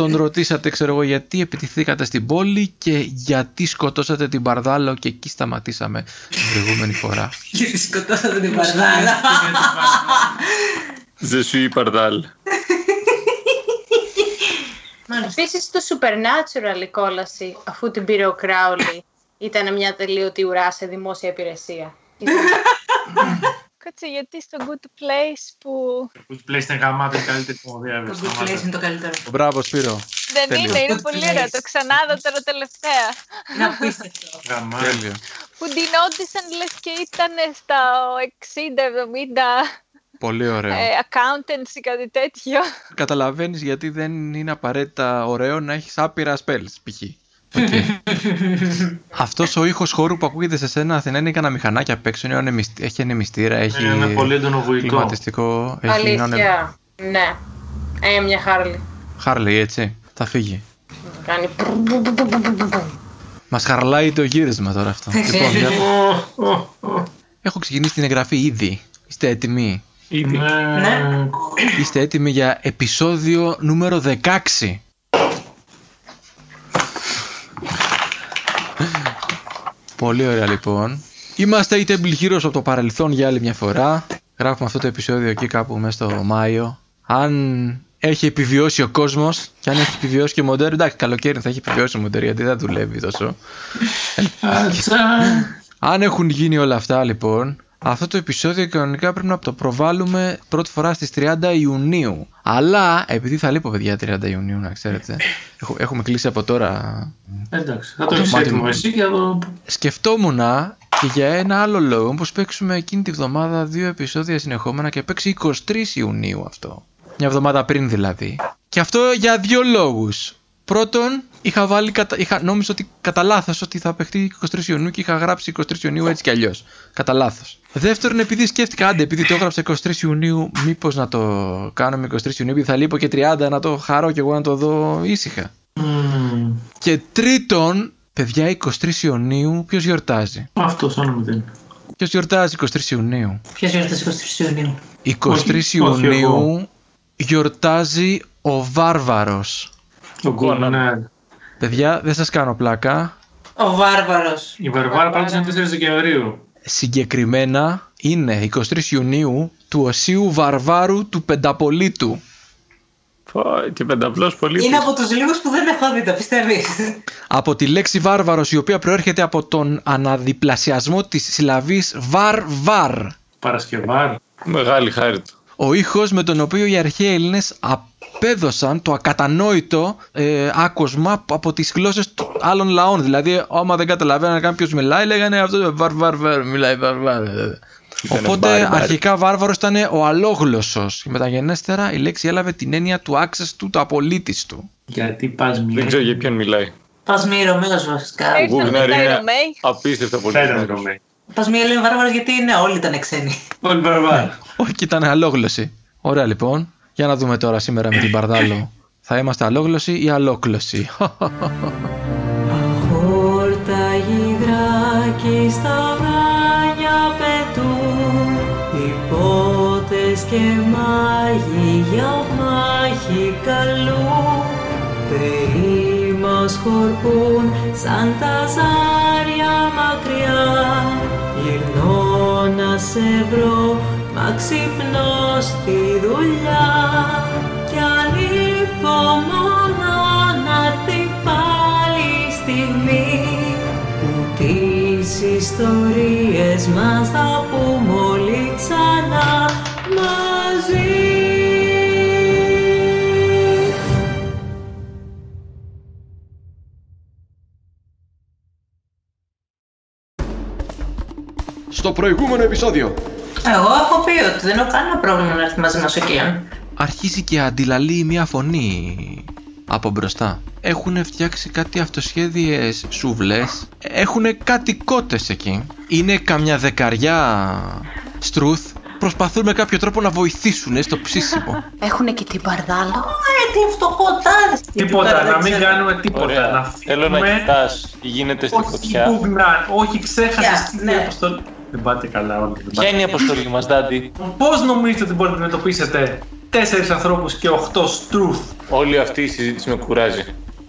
τον ρωτήσατε, ξέρω εγώ, γιατί επιτηθήκατε στην πόλη και γιατί σκοτώσατε την Παρδάλο και εκεί σταματήσαμε την προηγούμενη φορά. Γιατί σκοτώσατε την Παρδάλο. Je suis Pardal. Επίσης το Supernatural η κόλαση, αφού την πήρε ο Κράουλι, ήταν μια τελείωτη ουρά σε δημόσια υπηρεσία. Κάτσε γιατί στο Good Place που. Good Place είναι γαμάτο η καλύτερη κομμωδία. Το Good Place είναι το καλύτερο. Μπράβο, Σπύρο. Δεν Τέλειο. είναι, είναι Good πολύ Place. ωραίο. Το ξανάδω τώρα τελευταία. Είναι απίστευτο. Γαμάτο. Τέλειο. Που την όντισαν λες και ήταν στα 60-70 Πολύ ωραίο. ε, accountants ή κάτι τέτοιο. Καταλαβαίνεις γιατί δεν είναι απαραίτητα ωραίο να έχεις άπειρα spells, π.χ. Αυτός ο ήχος χώρου που ακούγεται σε σένα Αθηνά είναι κανένα μηχανάκι απ' έξω, είναι ανεμισ- έχει ανεμιστήρα, έχει Είναι πολύ έντονο βουητό. κλιματιστικό, έχει Αλήθεια. Ναι. Ε, μια Χάρλι. Χάρλι, έτσι, θα φύγει. Κάνει. Μας χαρλάει το γύρισμα τώρα αυτό. λοιπόν, για- Ω, ω, ω. έχω ξεκινήσει την εγγραφή ήδη. Είστε έτοιμοι; Ήδη. Ναι. Είστε έτοιμοι για επεισόδιο νούμερο 16. Πολύ ωραία λοιπόν. Είμαστε οι Temple Heroes από το παρελθόν για άλλη μια φορά. Γράφουμε αυτό το επεισόδιο εκεί κάπου μέσα στο Μάιο. Αν έχει επιβιώσει ο κόσμος και αν έχει επιβιώσει και ο Μοντέρ, εντάξει καλοκαίρι θα έχει επιβιώσει ο Μοντέρ γιατί δεν δουλεύει τόσο. Ατσα. Αν έχουν γίνει όλα αυτά λοιπόν, αυτό το επεισόδιο κανονικά πρέπει να το προβάλλουμε πρώτη φορά στις 30 Ιουνίου. Αλλά, επειδή θα λείπω παιδιά 30 Ιουνίου να ξέρετε, έχω- έχουμε κλείσει από τώρα, Εντάξει, θα το Το έχεις μάτι έτοιμο μου. εσύ και θα το... σκεφτόμουν και για ένα άλλο λόγο, πως παίξουμε εκείνη τη βδομάδα δύο επεισόδια συνεχόμενα και παίξει 23 Ιουνίου αυτό. Μια εβδομάδα πριν δηλαδή. Και αυτό για δύο λόγους. Πρώτον, είχα βάλει, κατα... είχα... νόμιζα ότι κατά λάθος ότι θα παιχτεί 23 Ιουνίου και είχα γράψει 23 Ιουνίου έτσι κι αλλιώς. Κατά λάθος. Δεύτερον, επειδή σκέφτηκα, άντε, επειδή το έγραψα 23 Ιουνίου, μήπως να το κάνουμε 23 Ιουνίου, επειδή θα λείπω και 30 να το χαρώ κι εγώ να το δω ήσυχα. Μμμ. Και τρίτον, παιδιά, 23 Ιουνίου, ποιος γιορτάζει; Αυτό σαν μηδέν. Ποιος γιορτάζει 23 Ιουνίου; Ποιος γιορτάζει 23 Ιουνίου; 23 Όχι, όχι Ιουνίου εγώ. γιορτάζει ο Βάρβαρος. Ο Κόναν. Ναι. Παιδιά, δεν σας κάνω πλάκα. Ο Βάρβαρος. Η Βαρβάρα πάντως είναι 4 Δεκεμβρίου. Συγκεκριμένα είναι 23 Ιουνίου του Οσίου Βαρβάρου του Πενταπολίτου. Πω, Και πενταπλός πολύ. Είναι από τους λίγους που δεν έχω δει, το πιστεύεις; Από τη λέξη Βάρβαρος η οποία προέρχεται από τον αναδιπλασιασμό της συλλαβής βαρ-βαρ. Παρασκευάρ. Μεγάλη χάρη του. Ο ήχος με τον οποίο οι αρχαίοι Έλληνες απέδωσαν το ακατανόητο ε, άκουσμα από τις γλώσσες των άλλων λαών. Δηλαδή, άμα δεν καταλαβαίνανε κάποιος μιλάει, λέγανε αυτό βαρ βαρ βαρ, μιλάει βαρ βαρ. Ήτανε Οπότε μπάρι, μπάρι. αρχικά βάρβαρος ήταν ο αλόγλωσσος. Και μεταγενέστερα η λέξη έλαβε την έννοια του άξες του, του απολύτης του. Γιατί πας Δεν μία. ξέρω για ποιον μιλάει. Πας μία Ρωμαίος βασικά. Ήρθαν Γούγναρ μετά οι είναι Ρωμαίοι. απίστευτα πολύ. Φέρε δυνατός. Ρωμαίοι. Πας μία λέει Βάρβαρος γιατί είναι όλοι ήταν ξένοι. Όλοι Βαρβάρ. Όχι, και ήταν αλόγλωση. Ωραία λοιπόν. Για να δούμε τώρα σήμερα με την Παρδάλο. Θα είμαστε αλόγλωσοι ή αλόκλωσοι. Χόρτα γυδράκι στα βράνια πετούν Υπότες και μάγοι για μάχη καλούν Περί μας χορπούν σαν τα ζάρια μακριά Γυρνώ να σε βρω μα ξυπνώ στη δουλειά Κι ανυπομονώ να έρθει πάλι η στιγμή που τις ιστορίες μας θα πούμε όλοι ξανά μαζί. Στο προηγούμενο επεισόδιο Εγώ έχω πει ότι δεν έχω κανένα πρόβλημα να έρθει μαζί μας ο Κίαν. αρχίζει και αντιλαλεί μια φωνή από μπροστά. Έχουν φτιάξει κάτι αυτοσχέδιες σούβλες. Έχουν κάτι κότες εκεί. Είναι καμιά δεκαριά στρούθ. Προσπαθούν με κάποιο τρόπο να βοηθήσουν στο ψήσιμο. Έχουν και την Παρδάλο. Ε, τι φτωχοτάρε. Τίποτα, να μην κάνουμε τίποτα. Ωραία. Να Θέλω να φύγουμε. κοιτάς τι γίνεται στη Όχι φωτιά. Μπούγνα, όχι ξέχασες Φωτιά, τι ναι. Αποστολή. Δεν πάτε καλά όλοι. δεν Ποια πάτε. είναι η αποστολή μας, Ντάντι; Πώς νομίζετε ότι μπορείτε να αντιμετωπίσετε τέσσερις ανθρώπους και οχτώς στρούθ. Όλη αυτή η συζήτηση με κουράζει.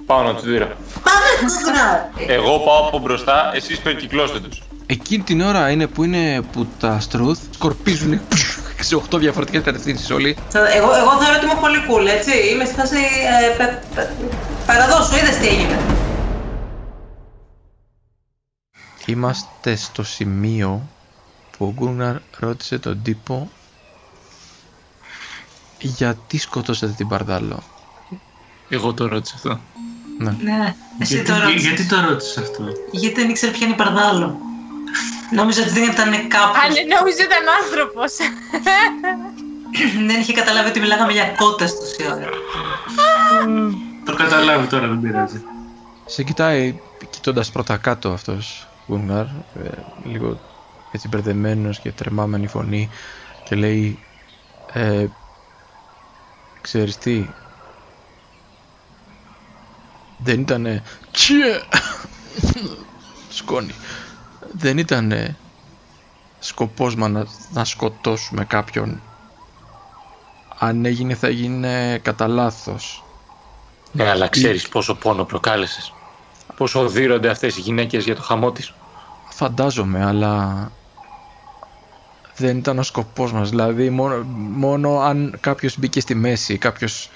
Πάω να τους δείρω. Πάμε κουκνάρ. Εγώ πάω από μπροστά, εσείς περικυκλώστε τους. Εκείνη την ώρα είναι που είναι που τα στρούθ σκορπίζουν σε 8 διαφορετικές κατευθύνσεις όλοι. Εγώ, εγώ θεωρώ ότι είμαι πολύ cool, έτσι. Είμαι στη φάση ε, πε, πε, παραδόσου, είδες τι έγινε. Είμαστε στο σημείο που ο Γκούναρ ρώτησε τον τύπο γιατί σκοτώσατε την Παρδάλο; Εγώ το ρώτησα αυτό. Ναι. Ναι, εσύ Γιατί, το ρώτησες. γιατί το ρώτησες αυτό; Γιατί δεν ήξερε ποια είναι η Παρδάλο. Νόμιζα ότι δεν ήταν Αν κάποιος. νόμιζε ήταν άνθρωπος. δεν είχε καταλάβει ότι μιλάγαμε για κότες τόση ώρα. Το καταλάβει τώρα, δεν πειράζει. Σε κοιτάει κοιτώντας πρώτα κάτω αυτός Γκούναρ, ε, λίγο έτσι μπερδεμένος και τρεμάμενη φωνή και λέει ε, ξέρεις τι δεν ήτανε τσιε! Σκόνη. Δεν ήτανε σκοπός μας να, να σκοτώσουμε κάποιον. Αν έγινε θα γίνει κατά λάθος. Ναι, αλλά ξέρεις πόσο πόνο προκάλεσες. Πόσο οδύρονται αυτές οι γυναίκες για το χαμό της; Φαντάζομαι, αλλά δεν ήταν ο σκοπός μας. Δηλαδή, μόνο, μόνο αν κάποιος μπήκε στη μέση, κάποιος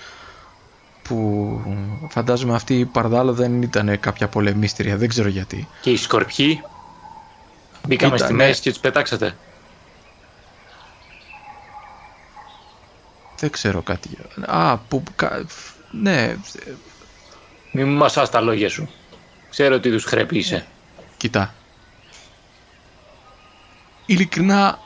που φαντάζομαι αυτή η Παρδάλο δεν ήταν κάποια πολεμίστρια, δεν ξέρω γιατί. Και οι σκορπιοί; Μπήκαμε Ήταν, στη ναι. μέση και τους πετάξατε; Δεν ξέρω κάτι. Α, που... κα- Ναι, Μην μου μασάς τα λόγια σου. Ξέρω τι τους χρέπει είσαι. Κοίτα. Ειλικρινά,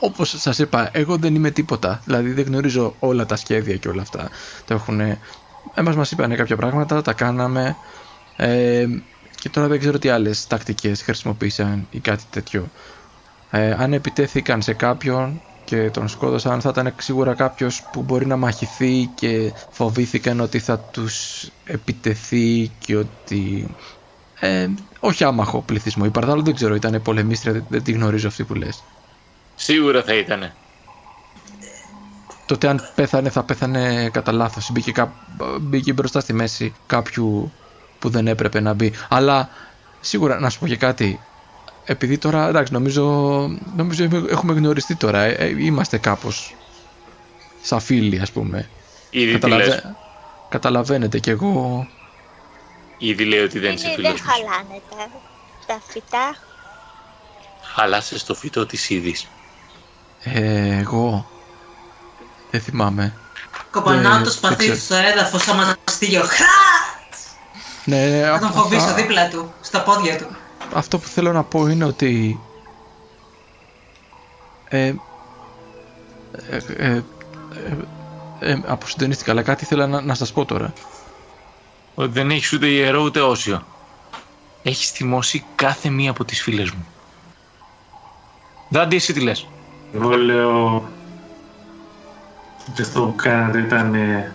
όπως σας είπα, εγώ δεν είμαι τίποτα. Δηλαδή δεν γνωρίζω όλα τα σχέδια και όλα αυτά. Τα έχουν... Εμάς μας είπανε κάποια πράγματα, τα κάναμε. Ε, και τώρα δεν ξέρω τι άλλες τακτικές χρησιμοποίησαν ή κάτι τέτοιο. Ε, αν επιτέθηκαν σε κάποιον και τον σκότωσαν θα ήταν σίγουρα κάποιος που μπορεί να μαχηθεί και φοβήθηκαν ότι θα τους επιτεθεί και ότι ε, όχι άμαχο πληθυσμό. Η Παρδάλο δεν ξέρω, ήταν πολεμίστρια, δεν, δεν τη γνωρίζω αυτή που λες. Σίγουρα θα ήτανε. Τότε αν πέθανε θα πέθανε κατά λάθος. Μπήκε, κά... μπήκε μπροστά στη μέση κάποιου που δεν έπρεπε να μπει. Αλλά σίγουρα να σου πω και κάτι. Επειδή τώρα, εντάξει, νομίζω, νομίζω έχουμε- έχουμε γνωριστεί τώρα. ε, ε, είμαστε κάπως σαν φίλοι, ας πούμε. Ήδη τι λες; Καταλαβαίνετε κι εγώ Ήδη λέει ότι δεν είσαι Είναι, φίλος δεν μου. χαλάνε τα, τα φυτά. Χαλάσες το φυτό της είδης. Ε, εγώ δεν θυμάμαι. Κοπανάω Ε, το σπαθί δεν του στο έδαφος σαν μαστίγιο. Χα! Ναι, ναι, Θα τον αυτό- φοβήσω α- δίπλα του, στα πόδια του. Αυτό που θέλω να πω είναι ότι ε, ε, ε, ε, ε, αποσυντονίστηκα, αλλά κάτι θέλω να, να σας πω τώρα. Ότι δεν έχεις ούτε ιερό ούτε όσιο. Έχεις θυμώσει κάθε μία από τις φίλες μου. Δάντη, εσύ τι λες; Εγώ λέω ότι αυτό που κάνατε ήταν ε,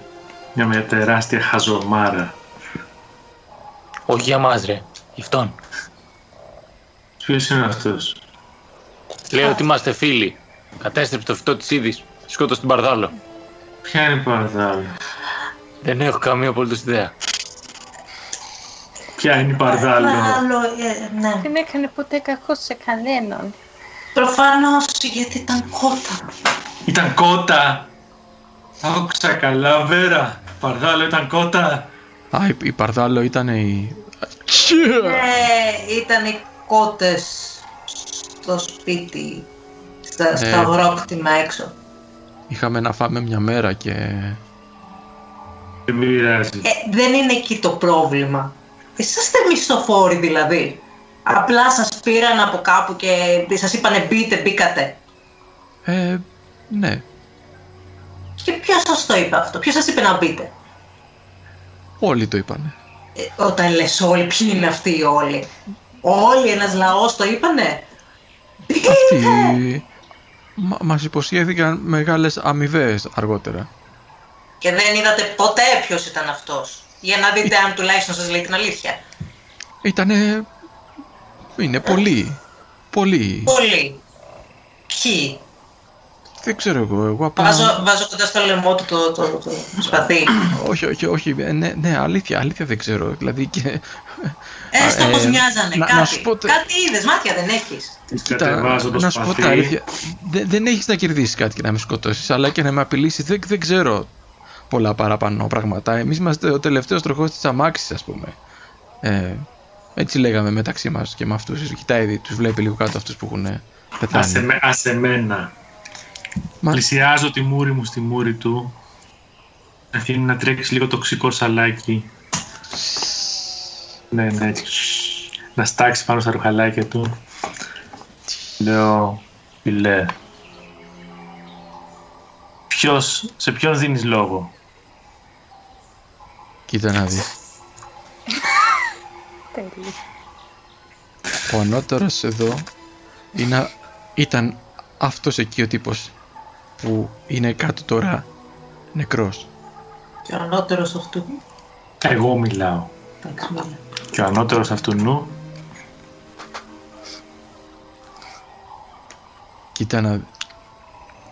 μια, μια τεράστια χαζομάρα. Όχι για μας ρε. Για αυτόν. Ποιος είναι αυτός; Λέει ότι είμαστε φίλοι. Κατέστρεψε το φυτό της είδης. Σκότωσε την Παρδάλο. Ποια είναι η Παρδάλο; Δεν έχω καμία απολύτως ιδέα. Ποια είναι η Παρδάλο; Άλλο, ε, ναι. Δεν έκανε ποτέ κακό σε κανέναν. Προφανώς γιατί ήταν κότα. Ήταν κότα. Άκουσα καλά, Βέρα. Παρδάλο ήταν κότα. Α, η, η Παρδάλο ήταν η... Ναι, ήταν οι κότες στο σπίτι, στα, στα Ε. αγρόκτημα έξω. Είχαμε να φάμε μια μέρα και... Δεν πειράζει. Ε, δεν είναι εκεί το πρόβλημα. Είσαστε μισθοφόροι δηλαδή. Απλά σας πήραν από κάπου και σας είπανε μπείτε, μπήκατε. Ε, ναι, Και ποιος σας το είπε αυτό, ποιος σας είπε να μπείτε; όλοι το είπανε. Ε, όταν λες όλοι, ποιοι είναι αυτοί οι όλοι; Όλοι ένας λαός το είπανε. Μπείτε. Αυτοί μα, μας υποσχέθηκαν μεγάλες αμοιβές αργότερα. Και δεν είδατε ποτέ ποιος ήταν αυτός. Για να δείτε αν τουλάχιστον σας λέει την αλήθεια. Ήτανε... Είναι πολύ. Πολύ. Πολύ. Ποιοι; Δεν ξέρω εγώ. Εγώ απλά... Βάζω, βάζω κοντά στο λαιμό του το, το, το, το σπαθί. Όχι, όχι, όχι. Ε, Ναι, ναι, αλήθεια, αλήθεια δεν ξέρω. Δηλαδή και... Έστω Ε, πως μοιάζανε, να- κάτι. να σου πω τε- Κάτι είδες, μάτια δεν έχεις. Της Κοίτα, κατεβάζω το να σου πω σπαθί. τα αλήθεια. Δεν, δεν έχεις να κερδίσεις κάτι και να με σκοτώσεις, αλλά και να με απειλήσεις. Δεν, δεν ξέρω πολλά παραπάνω πράγματα. Εμείς είμαστε ο τελευταίος τροχός της αμάξης, ας πούμε. Ε, έτσι λέγαμε μεταξύ μας και με αυτούς. Κοιτάει, δει, τους βλέπει λίγο κάτω αυτούς που έχουν Άσε, πεθάνει. με, άσε μένα. Μα- Πλησιάζω τη μούρη μου στη μούρη του. Αφήνει να τρέξει λίγο τοξικό σαλάκι. Ναι, ναι, έτσι. Να στάξει πάνω στα ρουχαλάκια του. Λέω, φιλέ. Ποιος, σε ποιον δίνεις λόγο; Κοίτα να δεις. Τέλειο. Ο ανώτερος εδώ είναι, ήταν αυτός εκεί ο τύπος που είναι κάτω τώρα νεκρός. Και ο ανώτερος αυτού. Εγώ μιλάω. Εντάξει, μίλα. Και ο ανώτερος αυτού νου Κοίτα να,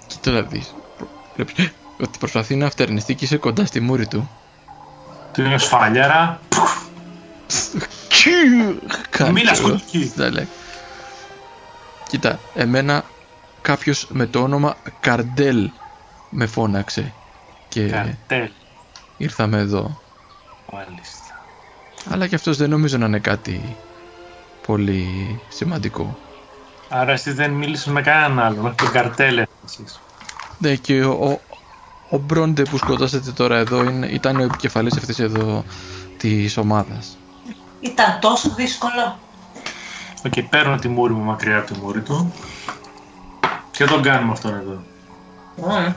κοίτα να δεις. Βλέπεις ότι προσπαθεί να αυτερνιστεί και είσαι κοντά στη μούρη του. του είναι σφαλιάρα. Κάτι Μίλα ωραίο. σκοτική. Δεν λέει. Κοίτα, εμένα κάποιος με το όνομα Καρντέλ με φώναξε και Καρτέλ. ήρθαμε εδώ. Μάλιστα. Αλλά και αυτός δεν νομίζω να είναι κάτι πολύ σημαντικό. Άρα εσύ δεν μίλησες με κανέναν άλλο, μέχρι τον Καρτέλ έφτασες. Ναι, και ο, ο, ο Μπρόντε που σκοτώσατε τώρα εδώ είναι, ήταν ο επικεφαλής αυτής εδώ της ομάδας. Ήταν τόσο δύσκολο. Οκέι, παίρνω τη μούρη μου μακριά από τη μούρη του. Και τον κάνουμε αυτόν εδώ; Μμμ.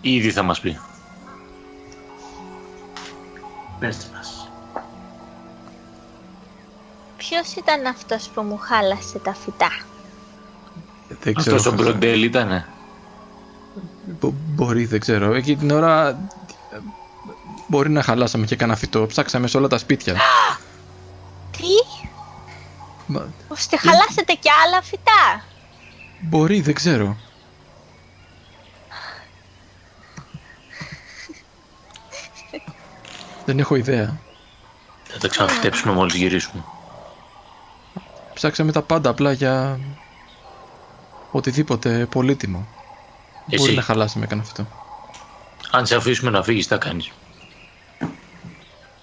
Ήδη θα μας πει. Πες μας. Ποιος ήταν αυτός που μου χάλασε τα φυτά; Δεν ξέρω. Αυτός ο Μπροντέλ ήτανε. Μπο- μπορεί, δεν ξέρω. Εκεί την ώρα ε, μπορεί να χαλάσαμε και κανένα φυτό. Ψάξαμε σε όλα τα σπίτια. Τι, Μα, ώστε χαλάσετε και άλλα φυτά; μπορεί, δεν ξέρω. Δεν έχω ιδέα. Θα τα ξαναφυτέψουμε μόλις γυρίσουμε. Ψάξαμε τα πάντα απλά για οτιδήποτε πολύτιμο. Μπορεί Εσύ, να χαλάσαμε κανένα φυτό. αν σε αφήσουμε να φύγεις, τι θα κάνεις;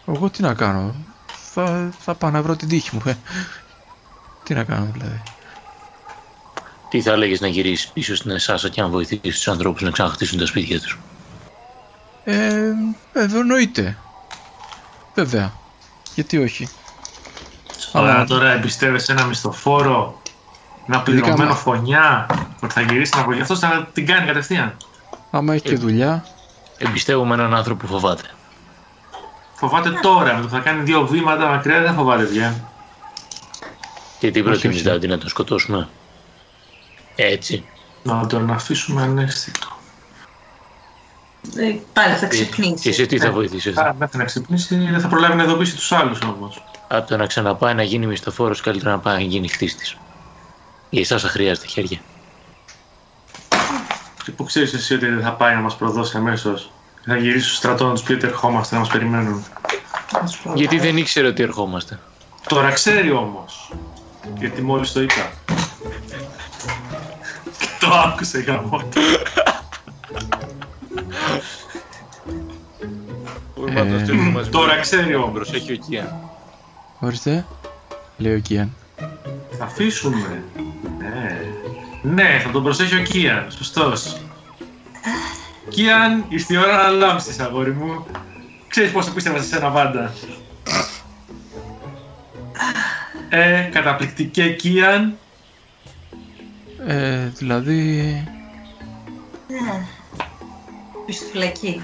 Εγώ τι να κάνω; Θα, θα πάω να βρω την τύχη μου. ε. Τι να κάνω δηλαδή. Τι θα έλεγες να γυρίσεις πίσω στην Εσάσα και να βοηθήσεις τους ανθρώπους να ξαναχτίσουν τα σπίτια τους; Ε, ε, εννοείται. Βέβαια. Γιατί όχι; Ωραία, Αλλά- τώρα εμπιστεύεσαι ένα μισθοφόρο, ένα Ειδικά πληρωμένο μα- φωνιά, ότι θα γυρίσει να βοηθήσει. Αυτός θα την κάνει κατευθείαν. Άμα έχει και δουλειά, Εμπιστεύομαι έναν άνθρωπο που φοβάται. Φοβάται τώρα, με το που θα κάνει δύο βήματα μακριά δεν φοβάται πια. Και τι προτείνεις όχι. δηλαδή να τον σκοτώσουμε; Έτσι. Να τον αφήσουμε ανέστητο. Ε, Πάλι θα Και ξυπνήσει. εσύ τι θα Ναι. βοηθήσεις; Α, μέχρι να ξυπνήσει δεν θα προλάβει να ειδοποιήσει τους άλλους όμως. Από το να ξαναπάει να γίνει μισθοφόρος, καλύτερα να πάει να γίνει χτίστης. Η Εσάσα χρειάζεται χέρια. Και που ξέρεις εσύ ότι δεν θα πάει να μας προδώσει αμέσως. Θα γυρίσει στο στρατό να τους πει ότι ερχόμαστε να μας περιμένουν. Γιατί δεν ήξερε ότι ερχόμαστε. Τώρα ξέρει όμως. Γιατί μόλις το είπα. το άκουσε γαμό του. Ε, Τώρα ξέρει όμως. Προσέχει ο Κία. Ορίστε. Λέει ο Κιάν. Θα αφήσουμε. Ναι. Ναι, θα τον προσέχει ο Κίαν. Σωστός. Κίαν, ήρθε η ώρα να λάμψεις, αγόρι μου. Ξέρεις πόσο πίστευα σε σένα πάντα. Ε, καταπληκτικέ Κίαν. Ε, δηλαδή... Πεις στη φυλακή.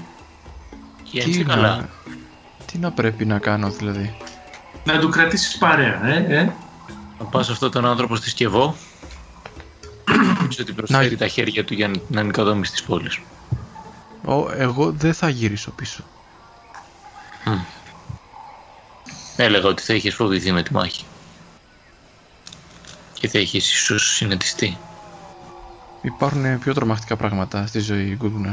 Κία Τι έτσι να, καλά. τι να πρέπει να κάνω δηλαδή. Να του κρατήσεις παρέα, ε, ε. Να πας αυτόν τον άνθρωπο στη Σκευό. Πεις ότι προσφέρει Να- τα χέρια του για την ανοικοδόμηση της πόλης. Ο, εγώ δεν θα γυρίσω πίσω. Έλεγα ότι θα είχες φοβηθεί με τη μάχη. Και θα είχες ίσως συνετιστεί. υπάρχουν πιο τρομακτικά πράγματα στη ζωή, Γκούγκνερ.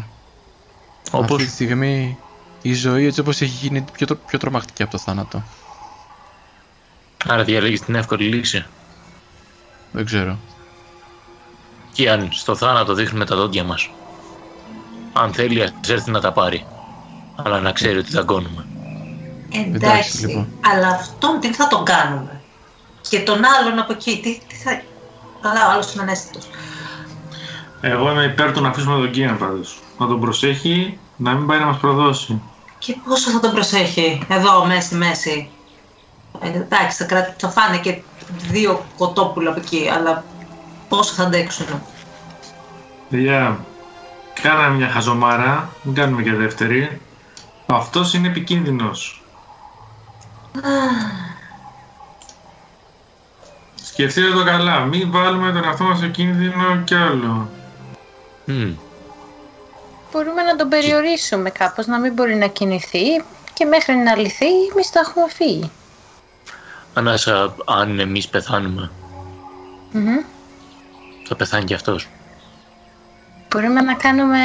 Όπως; Αυτή τη στιγμή η ζωή έτσι όπως έχει γίνει πιο, τρο- πιο τρομακτική από το θάνατο. Άρα διαλέγεις την εύκολη λύση. Δεν ξέρω. Και αν στο θάνατο δείχνουμε τα δόντια μας. Αν θέλει ας έρθει να τα πάρει. Αλλά να ξέρει ότι δαγκώνουμε. Εντάξει, Εντάξει, λοιπόν. αλλά αυτόν τι θα τον κάνουμε; Και τον άλλον από εκεί, τι, τι θα... Καλά, ο άλλος είναι ανέστητος. Εγώ είμαι υπέρ του να αφήσουμε τον Κίαν πάντως. Να τον προσέχει, να μην πάει να μας προδώσει. Και πόσο θα τον προσέχει, εδώ, μέσα στη μέση. Ε, εντάξει, θα, κρατ... θα φάνε και δύο κοτόπουλα από εκεί, αλλά πόσο θα αντέξουν. Παιδιά, κάναμε μια χαζομάρα, μην κάνουμε και δεύτερη. Αυτός είναι επικίνδυνος. Σκεφτείτε το καλά, μην βάλουμε τον εαυτό μας σε κίνδυνο κι άλλο. Μμμ. Μπορούμε να τον περιορίσουμε κάπως, να μην μπορεί να κινηθεί και μέχρι να λυθεί εμείς θα έχουμε φύγει. Ανάσα, αν εμείς πεθάνουμε, Μμμ. θα πεθάνει κι αυτός. Μπορούμε να κάνουμε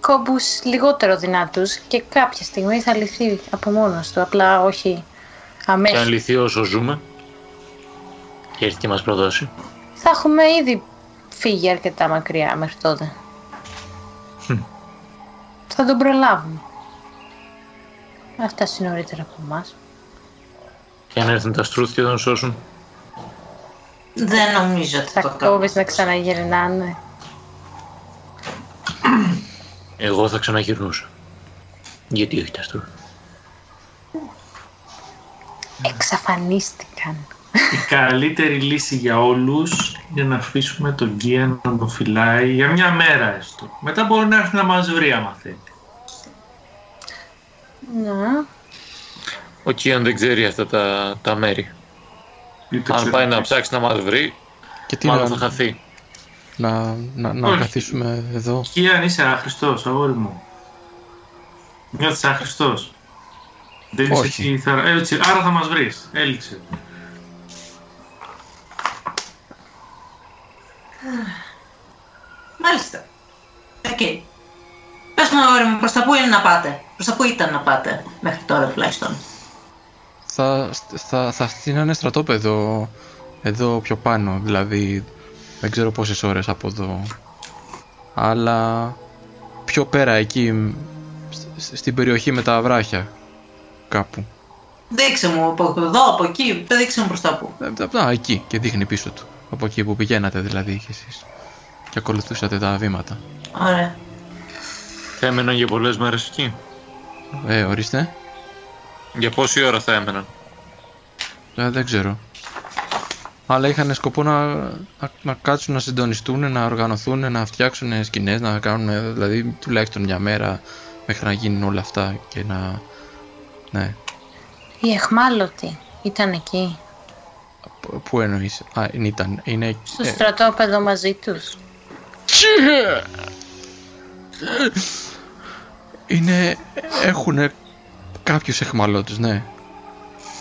κόμπους λιγότερο δυνατούς και κάποια στιγμή θα λυθεί από μόνος του, απλά όχι Και αν αμέσως. λυθεί όσο ζούμε και έρθει και μας προδώσει. Θα έχουμε ήδη φύγει αρκετά μακριά μέχρι τότε. Χμ. Θα τον προλάβουμε. Αυτά είναι νωρίτερα από εμάς. Και αν έρθουν τα στρούθια θα τον σώσουν. Δεν νομίζω ότι Θα θα το κάνουμε. κόβεις να ξαναγυρνάνε. Εγώ θα ξαναγυρνούσα. Γιατί όχι τα στρούθια; Εξαφανίστηκαν. Η καλύτερη λύση για όλους είναι να αφήσουμε τον Κίαν να τον φυλάει για μια μέρα έστω. Μετά μπορεί να έρθει να μας βρει άμα θέλει. Να. Ο Κίαν δεν ξέρει αυτά τα, τα μέρη. Ή το Αν ξέρω. πάει να ψάξει να μας βρει, Και τι μάλλον να, θα χαθεί. να, να, να Όχι. καθίσουμε εδώ. Κίαν είσαι άχρηστος, αγόρι μου. Νιώθεις άχρηστος. Δεν είσαι Όχι. εσύ, θα... έτσι, άρα θα μας βρεις. Έληξε. Μάλιστα. Οκέι. Πες μου, αγόρι μου, προς τα πού είναι να πάτε; Προς τα πού ήταν να πάτε, μέχρι τώρα τουλάχιστον; Θα, θα, θα στείνανε στρατόπεδο εδώ πιο πάνω, δηλαδή δεν ξέρω πόσες ώρες από εδώ. Αλλά πιο πέρα εκεί, μ, σ- στην περιοχή με τα βράχια κάπου. Δείξε μου από εδώ, από εκεί, δεν δείξε μου προς τα πού. Ε, Α, εκεί και δείχνει πίσω του. Από εκεί που πηγαίνατε δηλαδή κι εσείς. Και ακολουθούσατε τα βήματα. Ωραία. Θα έμεναν για πολλές μέρες εκεί. Ε, ορίστε. Για πόση ώρα θα έμεναν; Ε, δεν ξέρω. Αλλά είχαν σκοπό να, να, να κάτσουν να συντονιστούν, να οργανωθούν, να φτιάξουν σκηνές, να κάνουν δηλαδή τουλάχιστον μια μέρα μέχρι να γίνουν όλα αυτά και να... Ναι. Οι εχμάλωτοι ήταν εκεί, Π- Πού εννοείς; Α, είναι, ήταν. Είναι... στο ε, στρατόπεδο μαζί τους. Είναι... Έχουν κάποιους εχμαλώτους, ναι.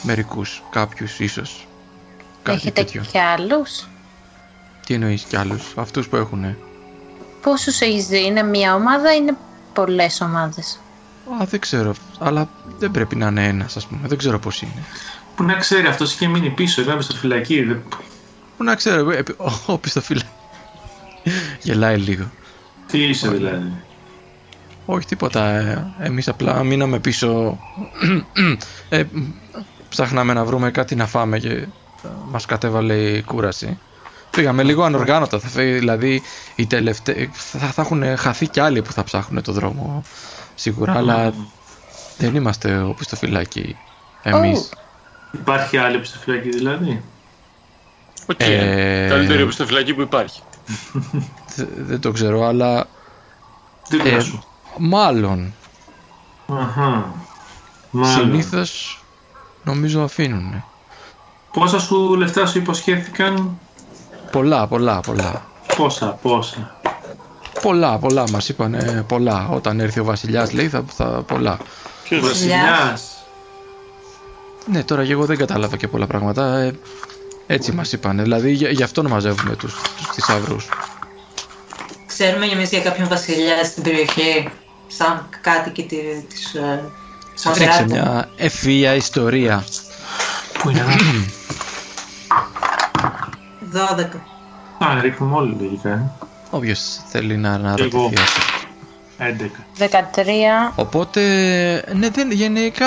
Μερικούς. Κάποιους ίσως. Κάτι Έχετε τέτοιο. και άλλους; Τι εννοείς κι άλλους; Αυτούς που έχουν. Πόσους έχεις δει, είναι μια ομάδα ή είναι πολλές ομάδες; Α, δεν ξέρω. Αλλά δεν πρέπει να είναι ένας, ας πούμε. Δεν ξέρω πώς είναι. Που να ξέρει, αυτός είχε μείνει πίσω, ήταν στο φυλακή. δεν- Πού να ξέρω, ε, ε, ο, ο πιστοφύλα. Γελάει λίγο. Τι είσαι δηλαδή. Όχι τίποτα. Ε, εμείς απλά μείναμε πίσω. ε, ψάχναμε να βρούμε κάτι να φάμε και μας κατέβαλε η κούραση. Πήγαμε λίγο ανοργάνωτα. Θα φύγει, δηλαδή οι τελευταίοι. Θα, θα έχουν χαθεί κι άλλοι που θα ψάχνουν το δρόμο σίγουρα. Αλλά δεν είμαστε ο πιστοφυλάκι. Εμείς. Υπάρχει άλλη που στο φυλακή δηλαδή; Οκ. Ε, Καλύτερη από στο φυλακή που υπάρχει. Δε- δεν το ξέρω, αλλά Δίπλα Ε, σου. Μάλλον. Αχα. Μάλλον. Συνήθως νομίζω αφήνουν. Πόσα σου λεφτά σου υποσχέθηκαν; Πολλά, πολλά, πολλά. Πόσα, πόσα. Πολλά, πολλά μας είπαν πολλά. Όταν έρθει ο βασιλιάς λέει θα, θα πολλά. Ποιος Βασιλιάς. Ναι, τώρα και εγώ δεν κατάλαβα και πολλά πράγματα. Ε, έτσι μας είπαν. Δηλαδή γι' γι' αυτό μαζεύουμε τους, τους θησαυρούς. Ξέρουμε εμείς για κάποιον βασιλιά στην περιοχή, σαν κάτοικοι τη- της ε, Φτιάξε Μοντράτου. μια ευφυΐα ιστορία. Πού είναι, 12. Α, ρίχνουμε όλοι λογικά. ε. Όποιος θέλει να Εγώ. αναρωτηθεί. Ας πούμε. 11. 13. Οπότε, ναι, δεν, γενικά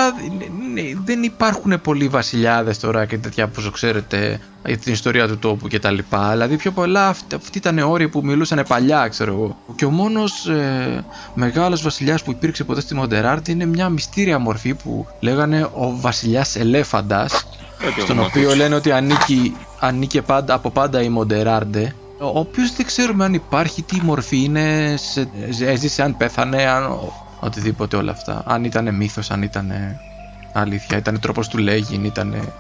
ναι, δεν υπάρχουν πολλοί βασιλιάδες τώρα και τέτοια που ξέρετε για την ιστορία του τόπου και τα λοιπά. Δηλαδή πιο πολλά αυτοί, αυτοί ήταν όροι που μιλούσαν παλιά, ξέρω εγώ. Και ο μόνος ε, μεγάλος βασιλιάς που υπήρξε ποτέ στη Μοντεράρτη είναι μια μυστήρια μορφή που λέγανε ο βασιλιάς Ελέφαντας στον οποίο λένε ότι ανήκει, ανήκε πάντα, από πάντα η Μοντεράρντε ο οποίος δεν ξέρουμε αν υπάρχει, τι μορφή είναι, σε, έζησε, αν πέθανε, αν, ο- οτιδήποτε όλα αυτά. Αν ήταν μύθος, αν ήταν αλήθεια, ήταν τρόπος του λέγειν, ήταν...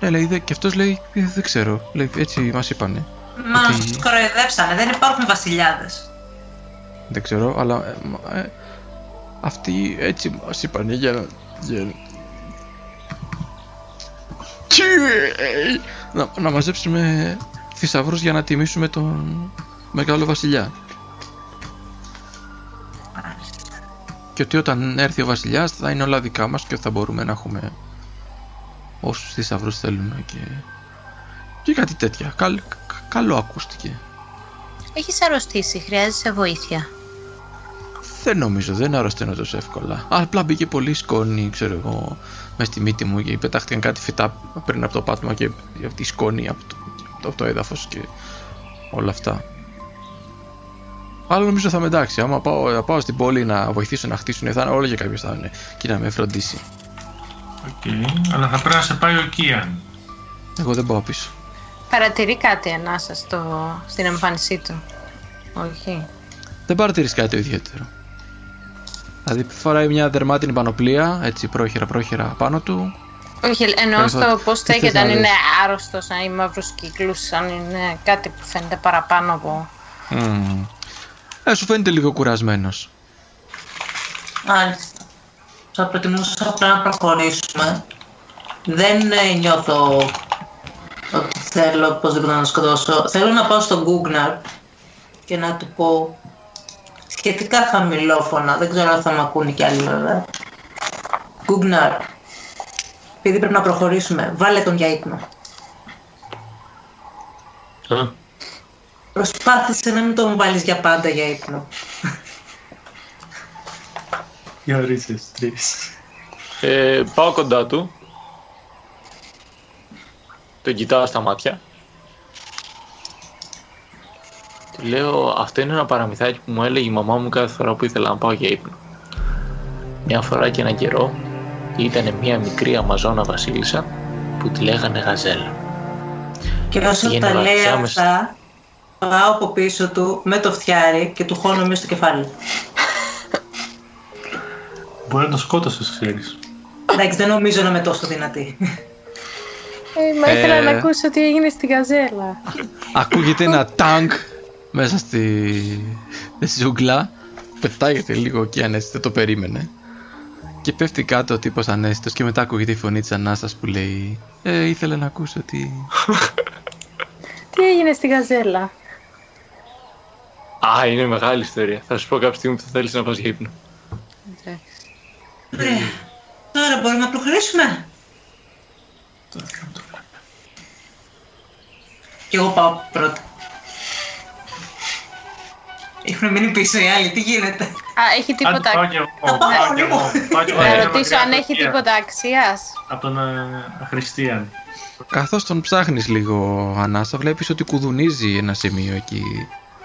Ναι, λέει, δε- και αυτός λέει, «Ε, δεν ξέρω, λέει, έτσι μας είπανε. Μας Ότι- τους κοροϊδέψανε, δεν υπάρχουν βασιλιάδες. Δεν ξέρω, αλλά ε, μα, ε, αυτοί έτσι μας είπανε για να... Για... να- Τι, ε, να, να μαζέψουμε θησαυρούς για να τιμήσουμε τον μεγάλο βασιλιά. Και ότι όταν έρθει ο βασιλιάς θα είναι όλα δικά μας και θα μπορούμε να έχουμε όσους θησαυρούς θέλουμε και, και κάτι τέτοια. Καλ, κα- καλό ακούστηκε. Έχεις αρρωστήσει, χρειάζεσαι βοήθεια. Δεν νομίζω, δεν αρρωσταίνω τόσο εύκολα. Απλά μπήκε πολύ σκόνη, ξέρω εγώ, μες στη μύτη μου και πετάχτηκαν κάτι φυτά πριν από το πάτημα και αυτή η σκόνη από το, από το έδαφος και όλα αυτά. Αλλά νομίζω θα είμαι εντάξει. Άμα πάω, θα πάω στην πόλη να βοηθήσω να χτίσουν, θα είναι όλο και κάποιος θα είναι και να με φροντίσει. Οκέι, αλλά θα πρέπει να σε πάει ο Κίαν. Εγώ δεν πάω πίσω. Παρατηρεί κάτι η Ανάσα στο... στην εμφάνισή του; Όχι. Δεν παρατηρείς κάτι το ιδιαίτερο. Δηλαδή φοράει μια δερμάτινη πανοπλία, έτσι πρόχειρα πρόχειρα πάνω του. Όχι, εννοώ Καλώς, στο πώς τι στέκεται, θες να αν είναι λες; άρρωστος, αν είναι μαύρου κύκλου, αν είναι κάτι που φαίνεται παραπάνω από. Μμμ. Ε, σου φαίνεται λίγο κουρασμένος. Μάλιστα. Θα προτιμούσα απλά να προχωρήσουμε. Δεν ε, νιώθω ότι θέλω οπωσδήποτε να τον σκοτώσω. Θέλω να πάω στον Γκούγναρ και να του πω σχετικά χαμηλόφωνα. Δεν ξέρω αν θα με ακούνε κι άλλοι βέβαια. Γκούγναρ, επειδή πρέπει να προχωρήσουμε, βάλε τον για ύπνο. Ε, Προσπάθησε να μην τον βάλεις για πάντα για ύπνο. Για ορίσες, τρεις. Ε, πάω κοντά του. Τον κοιτάω στα μάτια. Του λέω, αυτό είναι ένα παραμυθάκι που μου έλεγε η μαμά μου κάθε φορά που ήθελα να πάω για ύπνο. Μια φορά και έναν καιρό ήταν μια μικρή αμαζόνα βασίλισσα που τη λέγανε Γαζέλα. Και όσο Πήγαινε τα λέει βαθιά μες- αυτά, πάω από πίσω του με το φτιάρι και του χώνω μέσα στο κεφάλι. Μπορεί να το σκότωσες, ξέρεις. Εντάξει, δεν νομίζω να είμαι τόσο δυνατή. Ε, μα Ε. ήθελα να ακούσω τι έγινε στη γαζέλα. Ακούγεται ένα τάγκ μέσα στη ζούγκλα. Πετάγεται λίγο και ανέστητο, δεν το περίμενε. Και πέφτει κάτω ο τύπος ανέστητος και μετά ακούγεται η φωνή της Ανάστας που λέει «Ε, ήθελα να ακούσω τι...» Τι έγινε στη γαζέλα; Α, είναι μεγάλη ιστορία. Θα σου πω κάποια στιγμή που θα θέλεις να πας για ύπνο. Ωραία. Τώρα μπορούμε να προχωρήσουμε; Και εγώ πάω πρώτα. Έχουν μείνει πίσω οι άλλοι, τι γίνεται; Α, έχει Άντε, τίποτα. πάω κι εγώ, Θα πάω πάω κι λίγο. εγώ, πάω κι εγώ. Να Είναι ρωτήσω μακριά αν από έχει Κίαν. τίποτα αξία. Από τον ε, Χριστίαν. Καθώς τον ψάχνεις λίγο Ανάστα βλέπεις ότι κουδουνίζει ένα σημείο εκεί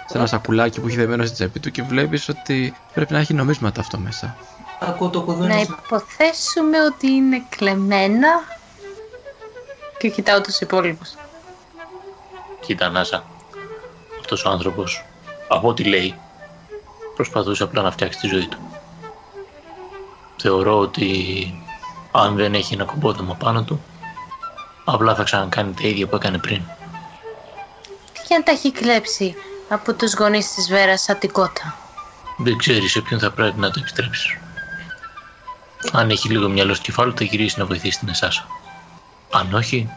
σε ένα σακουλάκι που έχει δεμένο στην τσέπη του και βλέπεις ότι πρέπει να έχει νομίσματα αυτό μέσα. Ακούω το Να κουδούνισμα. υποθέσουμε ότι είναι κλεμμένα. Και κοιτάω τους υπόλοιπους. Κοίτα, Νάσα. Αυτός ο άνθρωπος, από ό,τι λέει, προσπαθούσε απλά να φτιάξει τη ζωή του. Θεωρώ ότι αν δεν έχει ένα κομπότομα πάνω του, απλά θα ξανακάνει τα ίδια που έκανε πριν. Τι και αν τα έχει κλέψει από τους γονείς της Βέρας σαν την κότα. Δεν ξέρεις σε ποιον θα πρέπει να το επιστρέψεις. Αν έχει λίγο μυαλό στο κεφάλι του, θα γυρίσει να βοηθήσει την Εσάσα. Αν όχι,